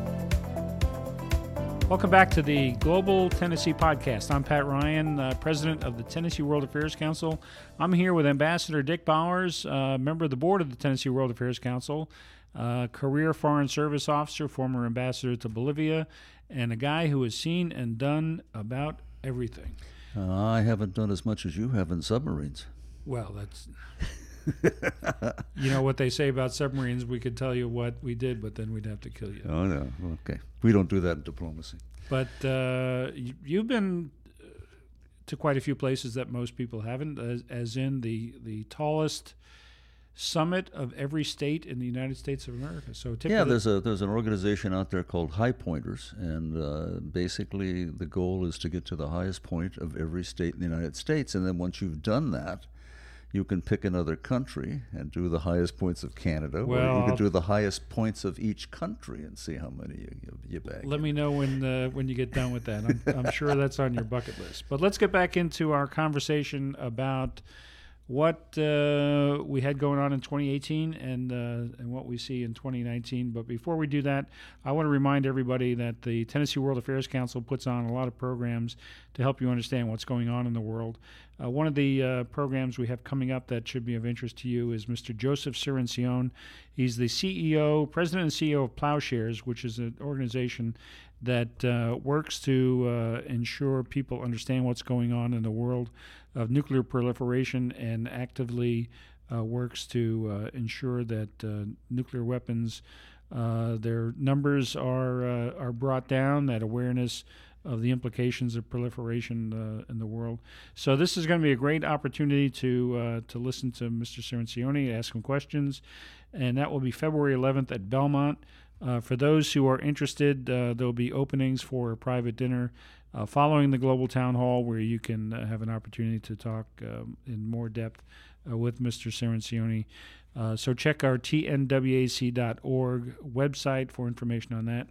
Welcome back to the Global Tennessee Podcast. I'm Pat Ryan, uh, President of the Tennessee World Affairs Council. I'm here with Ambassador Dick Bowers, uh, member of the board of the Tennessee World Affairs Council, uh, career Foreign Service officer, former ambassador to Bolivia, and a guy who has seen and done about everything.
Uh, I haven't done as much as you have in submarines.
Well, that's. you know what they say about submarines. We could tell you what we did, but then we'd have to kill you.
Oh no, okay. We don't do that in diplomacy.
But uh, you've been uh, to quite a few places that most people haven't, as, as in the the tallest summit of every state in the United States of America. So
yeah, there's a there's an organization out there called High Pointers, and uh, basically the goal is to get to the highest point of every state in the United States, and then once you've done that, you can pick another country and do the highest points of Canada, well, or you can do the highest points of each country and see how many you, you, you bag.
Let in. me know when uh, when you get done with that. I'm, I'm sure that's on your bucket list. But let's get back into our conversation about what uh, we had going on in 2018 and uh, and what we see in 2019. But before we do that, I want to remind everybody that the Tennessee World Affairs Council puts on a lot of programs to help you understand what's going on in the world. Uh, one of the uh, programs we have coming up that should be of interest to you is Mr. Joseph Cirincione. He's the CEO, president and CEO of Plowshares, which is an organization that uh, works to uh, ensure people understand what's going on in the world of nuclear proliferation and actively uh, works to uh, ensure that uh, nuclear weapons, uh, their numbers are are brought down, that awareness of the implications of proliferation in the world. So this is going to be a great opportunity to to listen to Mr. Cirincione, ask him questions, and that will be February 11th at Belmont. Uh, for those who are interested, uh, there'll be openings for a private dinner uh, following the global town hall where you can uh, have an opportunity to talk um, in more depth uh, with Mr. Cirincione. Uh, so check our tnwac.org website for information on that.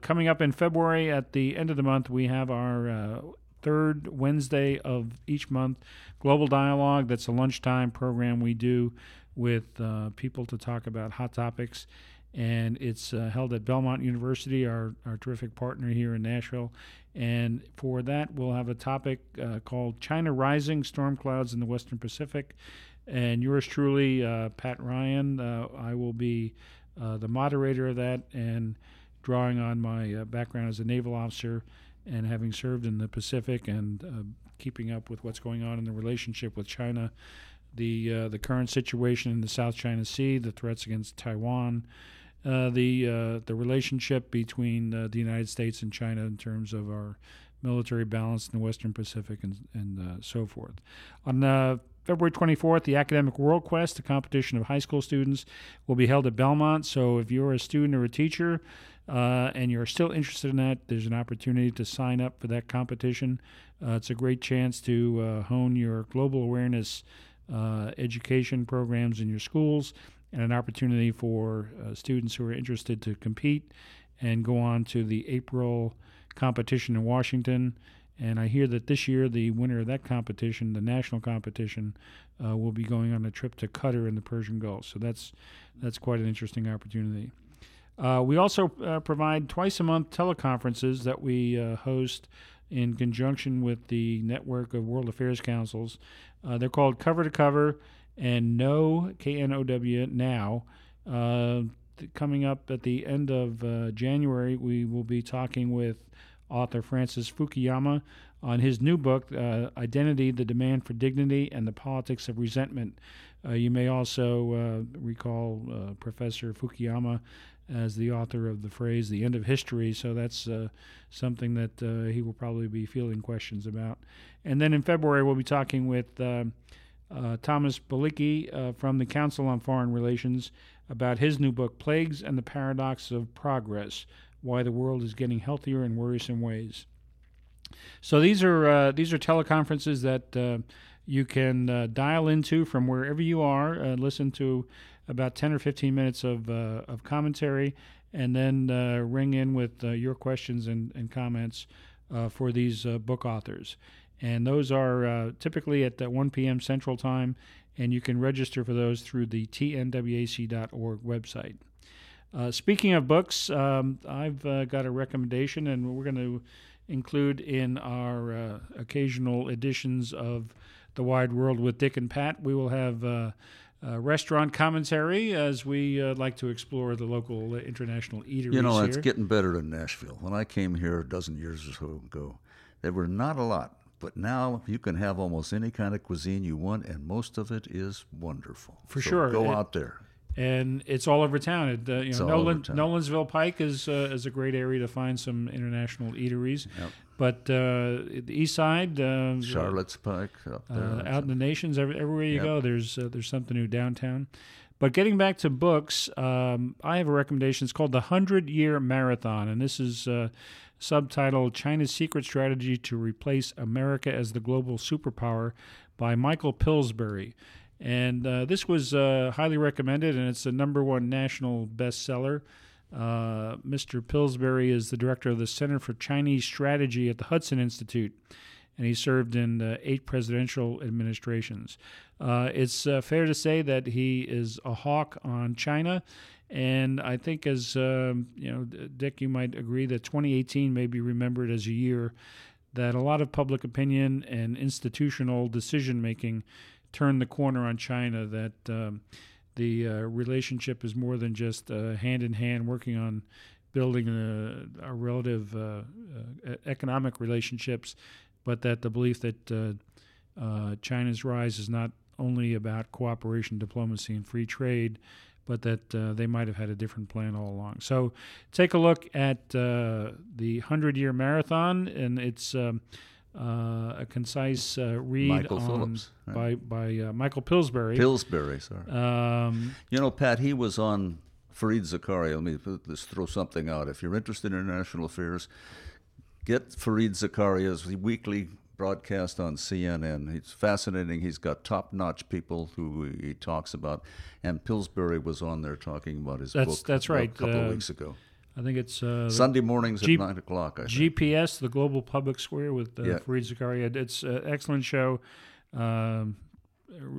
coming up in February at the end of the month, we have our third Wednesday of each month Global Dialogue. That's a lunchtime program we do with people to talk about hot topics and it's uh, held at Belmont University, our, our terrific partner here in Nashville. And for that, we'll have a topic uh, called China Rising Storm Clouds in the Western Pacific. And yours truly, uh, Pat Ryan, uh, I will be uh, the moderator of that and drawing on my uh, background as a naval officer and having served in the Pacific and keeping up with what's going on in the relationship with China. The, the current situation in the South China Sea, the threats against Taiwan, uh, the uh, the relationship between uh, the United States and China in terms of our military balance in the Western Pacific and and uh, so forth. On uh, February 24th, the Academic World Quest, a competition of high school students, will be held at Belmont. So if you're a student or a teacher and you're still interested in that, there's an opportunity to sign up for that competition. it's a great chance to hone your global awareness education programs in your schools and an opportunity for uh, students who are interested to compete and go on to the April competition in Washington. And I hear that this year, the winner of that competition, the national competition, uh, will be going on a trip to Qatar in the Persian Gulf. So that's that's quite an interesting opportunity. Uh, we also uh, provide twice a month teleconferences that we uh, host in conjunction with the network of World Affairs Councils. Uh, they're called Cover to Cover and Know K N O W Now. Uh, th- coming up at the end of uh, January, we will be talking with author Francis Fukuyama on his new book, uh, Identity: The Demand for Dignity and the Politics of Resentment. Uh, you may also uh, recall uh, Professor Fukuyama as the author of the phrase "the end of history." So that's uh, something that uh, he will probably be fielding questions about. And then in February, we'll be talking with Thomas Bollyky uh, from the Council on Foreign Relations about his new book, "Plagues and the Paradox of Progress: Why the World is Getting Healthier in Worrisome Ways." So these are uh, these are teleconferences that uh, you can uh, dial into from wherever you are. Uh, listen to about ten or fifteen minutes of uh, of commentary, and then uh, ring in with uh, your questions and, and comments uh, for these uh, book authors. And those are uh, typically at uh, 1 p.m. Central Time, and you can register for those through the tnwac.org website. Uh, speaking of books, um, I've uh, got a recommendation, and we're going to include in our uh, occasional editions of The Wide World with Dick and Pat. We will have uh, restaurant commentary as we uh, like to explore the local international eateries
You know, it's
here.
getting better in Nashville. When I came here a dozen years or so ago, there were not a lot. But now you can have almost any kind of cuisine you want, and most of it is wonderful.
For
So
sure.
Go
It-
out there.
and it's all over town. It, uh, you
It's
know,
all over
Nolan,
town.
Nolensville Pike is uh, is a great area to find some international eateries.
Yep.
But uh, the east side, uh,
Charlotte's Pike up there.
uh, out in the nations, every, everywhere you
Yep.
go, there's uh, there's something new downtown. But getting back to books, um, I have a recommendation. It's called the Hundred Year Marathon, and this is uh, subtitled "China's Secret Strategy to Replace America as the Global Superpower" by Michael Pillsbury. And uh, this was uh, highly recommended, and it's the number one national bestseller. Uh, Mr. Pillsbury is the director of the Center for Chinese Strategy at the Hudson Institute and he served in uh, eight presidential administrations. Uh, it's uh, fair to say that he is a hawk on China, and I think, as um, you know, Dick, you might agree that 2018 may be remembered as a year that a lot of public opinion and institutional decision making turned the corner on China. That um, the uh, relationship is more than just uh, hand in hand working on building a, a relative uh, uh, economic relationships, but that the belief that uh, uh, China's rise is not only about cooperation, diplomacy, and free trade, but that uh, they might have had a different plan all along. So take a look at uh, the 100 year marathon, and it's um, uh, a concise uh, read
Michael
on,
Phillips, right.
by, by uh, Michael Pillsbury.
Pillsbury, sorry.
um,
You know, Pat, he was on Fareed Zakaria. Let me put this, throw something out. If you're interested in international affairs, get Fareed Zakaria's weekly broadcast on CNN. It's fascinating. He's got top-notch people who he talks about, and Pillsbury was on there talking about his
That's-
book.
that's right.
a couple
Uh,
of weeks ago.
I think it's uh,
Sunday mornings
G-
at nine o'clock. I think.
GPS, the Global Public Square with uh,
Yeah.
Fareed Zakaria. It's an excellent show. Um,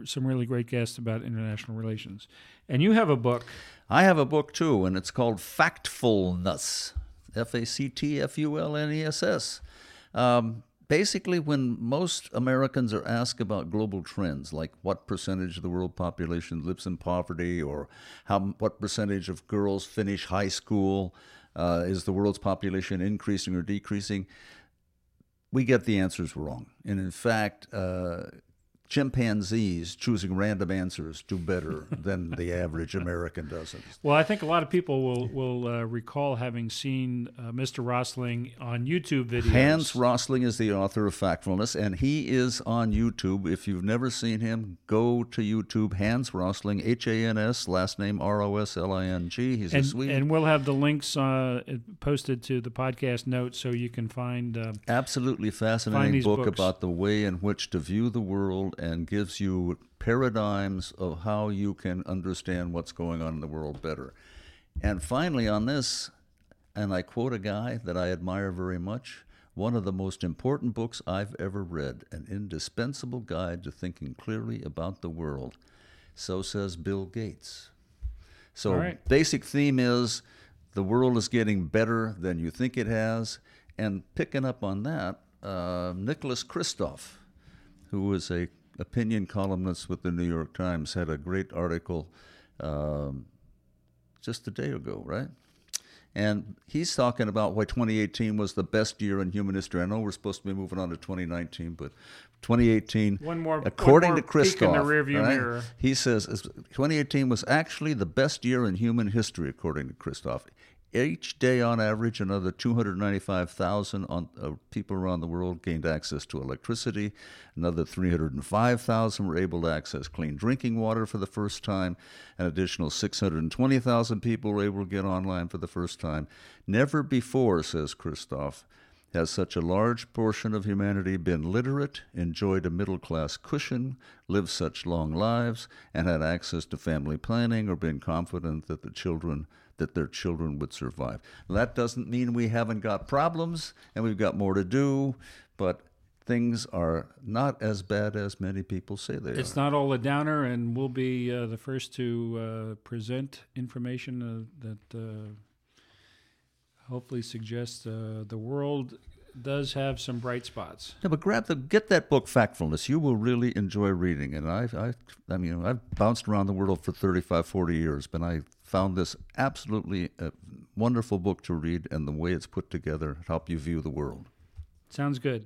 some really great guests about international relations. And you have a book.
I have a book too, and it's called Factfulness. F A C T F U L N E S S. Um, basically, when most Americans are asked about global trends, like what percentage of the world population lives in poverty, or how what percentage of girls finish high school, uh, is the world's population increasing or decreasing? we get the answers wrong. And in fact, uh, chimpanzees choosing random answers do better than the average American does.
Well, I think a lot of people will will uh, recall having seen uh, Mr. Rosling on YouTube videos.
Hans Rosling is the author of Factfulness, and he is on YouTube. If you've never seen him, go to YouTube. Hans Rosling, H A N S, last name R O S L I N G. He's a
and,
Swede.
and we'll have the links uh, posted to the podcast notes so you can find. Uh,
absolutely fascinating
these
book
books.
about the way in which to view the world and gives you paradigms of how you can understand what's going on in the world better. And finally, on this, and I quote a guy that I admire very much one of the most important books I've ever read, an indispensable guide to thinking clearly about the world. So says Bill Gates. So,
right.
basic theme is the world is getting better than you think it has. And picking up on that, uh, Nicholas Kristof, who was a opinion columnist with the New York Times, had a great article um, just a day ago, right? And he's talking about why 2018 was the best year in human history. I know we're supposed to be moving on to 2019, but 2018,
One more-
according
one
to
more in Kristof,
right, he says 2018 was actually the best year in human history, according to Kristof. Each day, on average, another 295,000 uh, people around the world gained access to electricity. Another 305,000 were able to access clean drinking water for the first time. An additional 620,000 people were able to get online for the first time. Never before, says Kristof, has such a large portion of humanity been literate, enjoyed a middle class cushion, lived such long lives, and had access to family planning or been confident that the children that their children would survive. That doesn't mean we haven't got problems and we've got more to do, but things are not as bad as many people say they
It's
are.
It's not all a downer, and we'll be uh, the first to uh, present information uh, that uh, hopefully suggests uh, the world does have some bright spots.
Yeah, but grab the get that book Factfulness. You will really enjoy reading it. And I, I, I mean, I've bounced around the world for 35, 40 years, but I found this absolutely a wonderful book to read, and the way it's put together help you view the world.
Sounds good.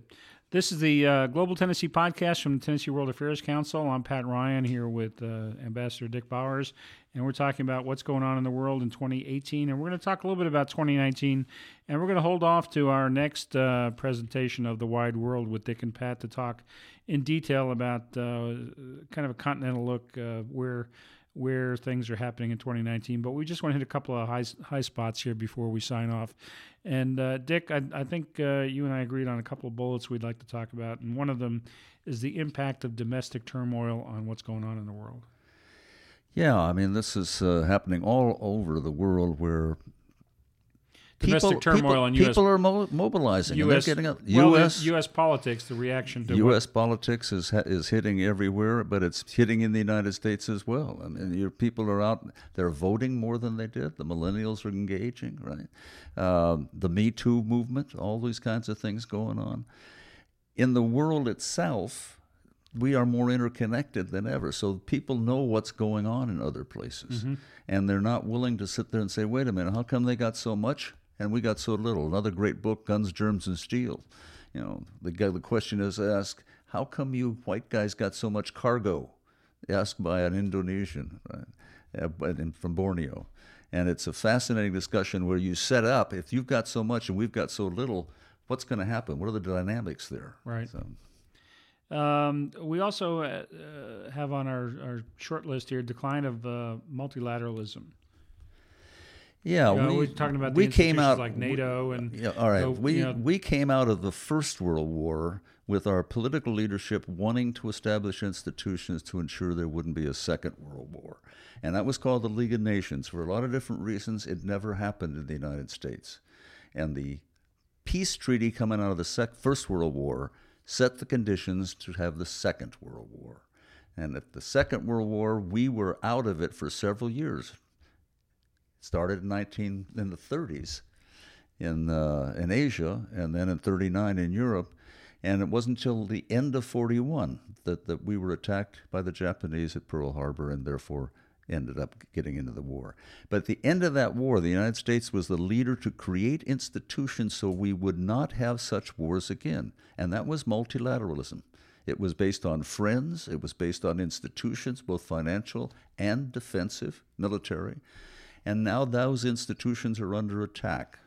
This is the uh, Global Tennessee podcast from the Tennessee World Affairs Council. I'm Pat Ryan here with uh, Ambassador Dick Bowers, and we're talking about what's going on in the world in 2018. And we're going to talk a little bit about 2019, and we're going to hold off to our next uh, presentation of the wide world with Dick and Pat to talk in detail about uh, kind of a continental look uh, where where things are happening in 2019. But we just want to hit a couple of high high spots here before we sign off. And uh, Dick, I, I think uh, you and I agreed on a couple of bullets we'd like to talk about, and one of them is the impact of domestic turmoil on what's going on in the world.
Yeah, I mean, this is uh, happening all over the world where
Domestic
people,
turmoil
people,
and U.S.
people are mo- mobilizing. and
U.S.
getting up.
well,
U.S.
U.S. politics, the reaction to
U.S. politics is is hitting everywhere, but it's hitting in the United States as well. I mean, your people are out; they're voting more than they did. The millennials are engaging, right? Um, the Me Too movement, all these kinds of things going on. In the world itself, we are more interconnected than ever. So people know what's going on in other places, and they're not willing to sit there and say, "Wait a minute, how come they got so much and we got so little?" Another great book, Guns, Germs, and Steel. You know, the guy, the question is asked, "How come you white guys got so much cargo?" Asked by an Indonesian, right, uh, from Borneo, and it's a fascinating discussion where you set up if you've got so much and we've got so little. What's going to happen? What are the dynamics there?
Right.
So,
Um, we also uh, uh, have on our, our short list here decline of uh, multilateralism.
Yeah,
You know,
we,
we're talking about the
we came out
like NATO and
Yeah, all right.
So,
we
you know-
we came out of the First World War with our political leadership wanting to establish institutions to ensure there wouldn't be a Second World War, and that was called the League of Nations. For a lot of different reasons, it never happened in the United States, and the peace treaty coming out of the sec- First World War set the conditions to have the Second World War. And at the Second World War, we were out of it for several years. Started in 19 in the 30s in uh, in Asia, and then in '39 in Europe, and it wasn't until the end of '41 that that we were attacked by the Japanese at Pearl Harbor, and therefore ended up getting into the war. But at the end of that war, the United States was the leader to create institutions so we would not have such wars again, and that was multilateralism. It was based on friends. It was based on institutions, both financial and defensive, military. And now those institutions are under attack.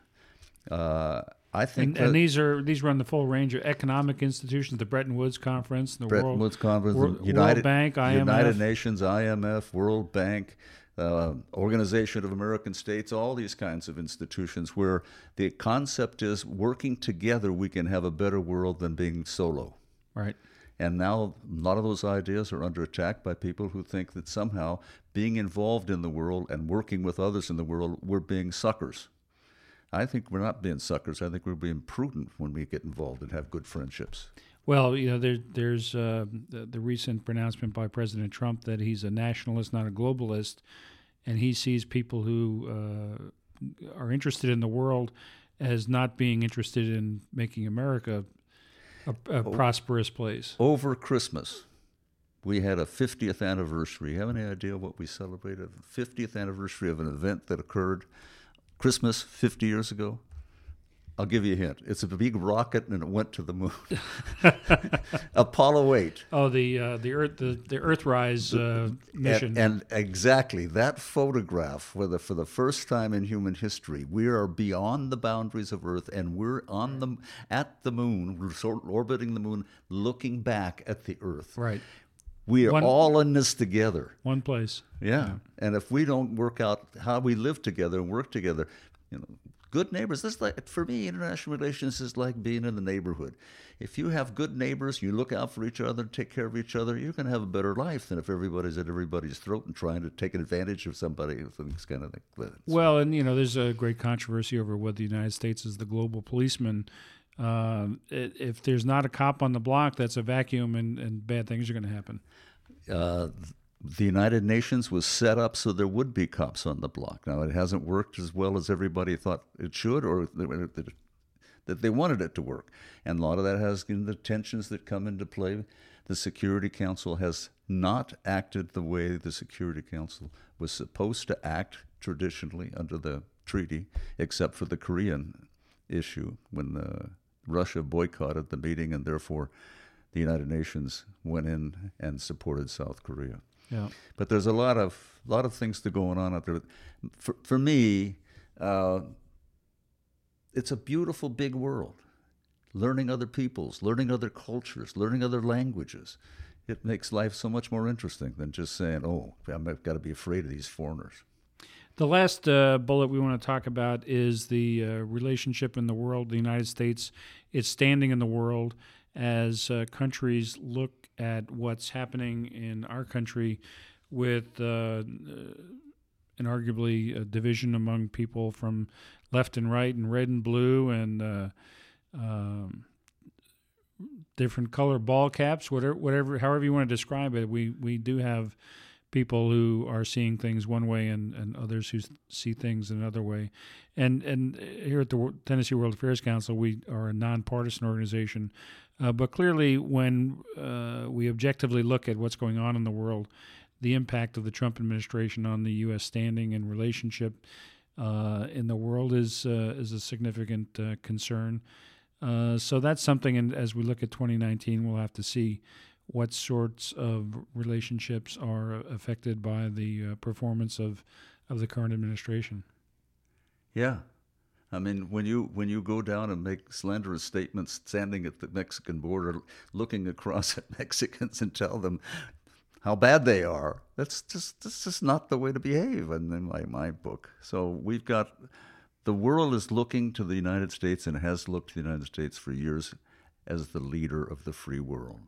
Uh, I think
And,
that
and these are these run the full range of economic institutions, the Bretton Woods Conference, the
Bretton
World,
Woods Conference,
World,
the United,
World Bank, IMF.
United Nations, IMF, World Bank, uh, Organization of American States, all these kinds of institutions where the concept is working together, we can have a better world than being solo.
Right.
And now a lot of those ideas are under attack by people who think that somehow being involved in the world and working with others in the world, we're being suckers. I think we're not being suckers. I think we're being prudent when we get involved and have good friendships.
Well, you know, there, there's uh, the, the recent pronouncement by President Trump that he's a nationalist, not a globalist, and he sees people who uh, are interested in the world as not being interested in making America a, a oh. prosperous place.
Over Christmas, we had a 50th anniversary. You have any idea what we celebrated? 50th anniversary of an event that occurred Christmas 50 years ago? I'll give you a hint. It's a big rocket and it went to the moon. Apollo 8.
Oh, the uh, the Earth the, the Earthrise uh, mission.
And, and, exactly that photograph, for the, for the first time in human history, we are beyond the boundaries of Earth and we're on the at the moon, we're orbiting the moon, looking back at the Earth.
Right.
We are one, all in this together.
One place.
Yeah. yeah. And if we don't work out how we live together and work together, you know, good neighbors. This like for me, international relations is like being in the neighborhood. If you have good neighbors, you look out for each other, take care of each other, you're going to have a better life than if everybody's at everybody's throat and trying to take advantage of somebody. Things kind of like.
Well, and you know, there's a great controversy over whether the United States is the global policeman. Uh, if there's not a cop on the block, that's a vacuum, and, and bad things are going to happen.
Uh, the United Nations was set up so there would be cops on the block. Now, it hasn't worked as well as everybody thought it should or that they wanted it to work. And a lot of that has know, the tensions that come into play. The Security Council has not acted the way the Security Council was supposed to act traditionally under the treaty, except for the Korean issue when Russia boycotted the meeting and therefore the United Nations went in and supported South Korea.
Yeah.
But there's a lot of lot of things that going on out there. For for me, uh, it's a beautiful big world. Learning other peoples, learning other cultures, learning other languages. It makes life so much more interesting than just saying, "Oh, I've got to be afraid of these foreigners."
The last uh, bullet we want to talk about is the uh, relationship in the world, the United States, its standing in the world as uh, countries look at what's happening in our country with uh, an arguably division among people from left and right and red and blue and uh, um, different color ball caps, whatever, whatever, however you want to describe it. We we do have people who are seeing things one way and, and others who see things another way. And and here at the Tennessee World Affairs Council, we are a nonpartisan organization uh, but clearly, when uh, we objectively look at what's going on in the world, the impact of the Trump administration on the U.S. standing and relationship uh, in the world is uh, is a significant uh, concern. Uh, so that's something, and as we look at 2019, we'll have to see what sorts of relationships are affected by the uh, performance of of the current administration.
Yeah, I mean, when you when you go down and make slanderous statements, standing at the Mexican border, looking across at Mexicans and tell them how bad they are, that's just that's just not the way to behave in, in my my book. So we've got the world is looking to the United States and has looked to the United States for years as the leader of the free world.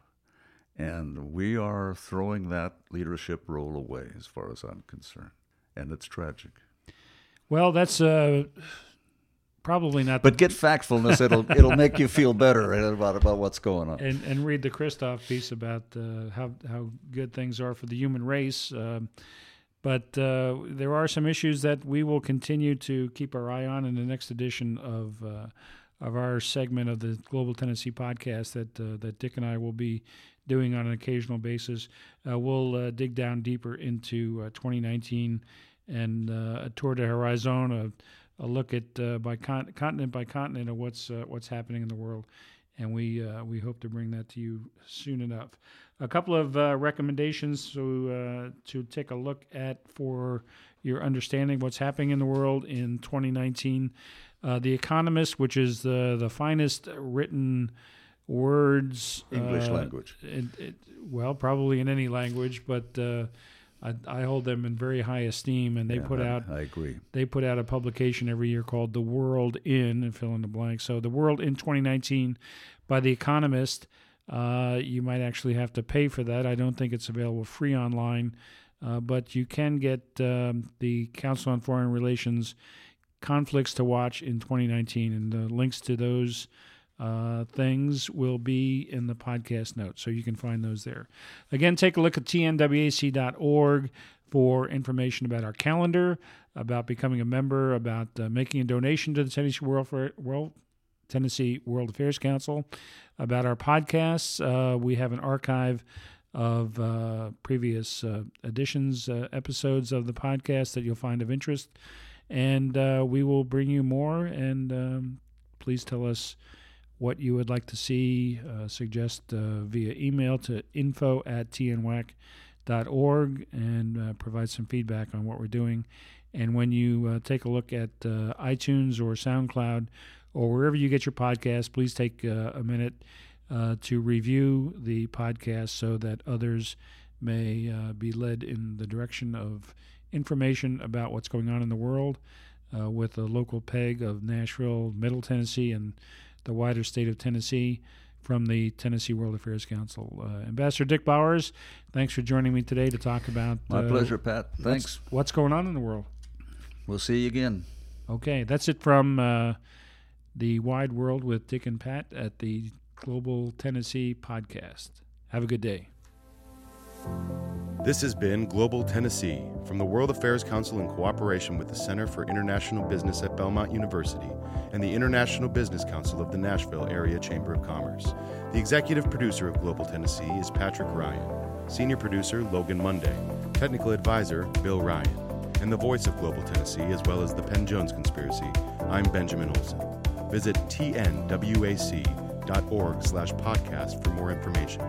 And we are throwing that leadership role away, as far as I'm concerned. And it's tragic.
Well, that's uh, probably not.
But get factfulness; it'll it'll make you feel better about about what's going on.
And and read the Kristof piece about uh, how how good things are for the human race. Uh, but uh, there are some issues that we will continue to keep our eye on in the next edition of uh, of our segment of the Global Tennessee podcast that uh, that Dick and I will be doing on an occasional basis. Uh, we'll dig down deeper into 2019 and a tour de horizon a look at uh, by con- continent by continent of what's uh, what's happening in the world, and we uh, we hope to bring that to you soon enough. A couple of uh, recommendations to uh, to take a look at for your understanding what's happening in the world in 2019. Uh, the Economist, which is the the finest written words
English language.
It, it, well, probably in any language, but I, I, hold them in very high esteem, and they yeah, put
I,
out.
I agree.
They put out a publication every year called "The World in" and fill in the blank. So, "The World in 2019" by The Economist. Uh, you might actually have to pay for that. I don't think it's available free online, uh, but you can get um, the Council on Foreign Relations conflicts to watch in 2019, and the links to those uh, things will be in the podcast notes, so you can find those there. Again, take a look at tnwac.org for information about our calendar, about becoming a member, about uh, making a donation to the Tennessee World, for, World Tennessee World Affairs Council, about our podcasts. Uh, we have an archive of uh, previous uh, editions, uh, episodes of the podcast that you'll find of interest. And uh, we will bring you more. And um, please tell us what you would like to see, uh, suggest uh, via email to info at tnwac.org and provide some feedback on what we're doing. And when you take a look at iTunes or SoundCloud or wherever you get your podcast, please take a minute uh, to review the podcast so that others may uh, be led in the direction of information about what's going on in the world uh, with a local peg of Nashville, Middle Tennessee, and the wider state of Tennessee from the Tennessee World Affairs Council. Uh, Ambassador Dick Bowers, thanks for joining me today to talk about.
My uh, pleasure, Pat. Thanks.
What's, what's, going on in the world?
We'll see you again.
Okay, that's it from uh, the wide world with Dick and Pat at the Global Tennessee podcast. Have a good day.
This has been Global Tennessee from the World Affairs Council in cooperation with the Center for International Business at Belmont University and the International Business Council of the Nashville Area Chamber of Commerce. The executive producer of Global Tennessee is Patrick Ryan, senior producer Logan Monday, technical advisor Bill Ryan, and the voice of Global Tennessee as well as the Penn Jones Conspiracy. I'm Benjamin Olson. Visit TNWAC.org slash podcast for more information.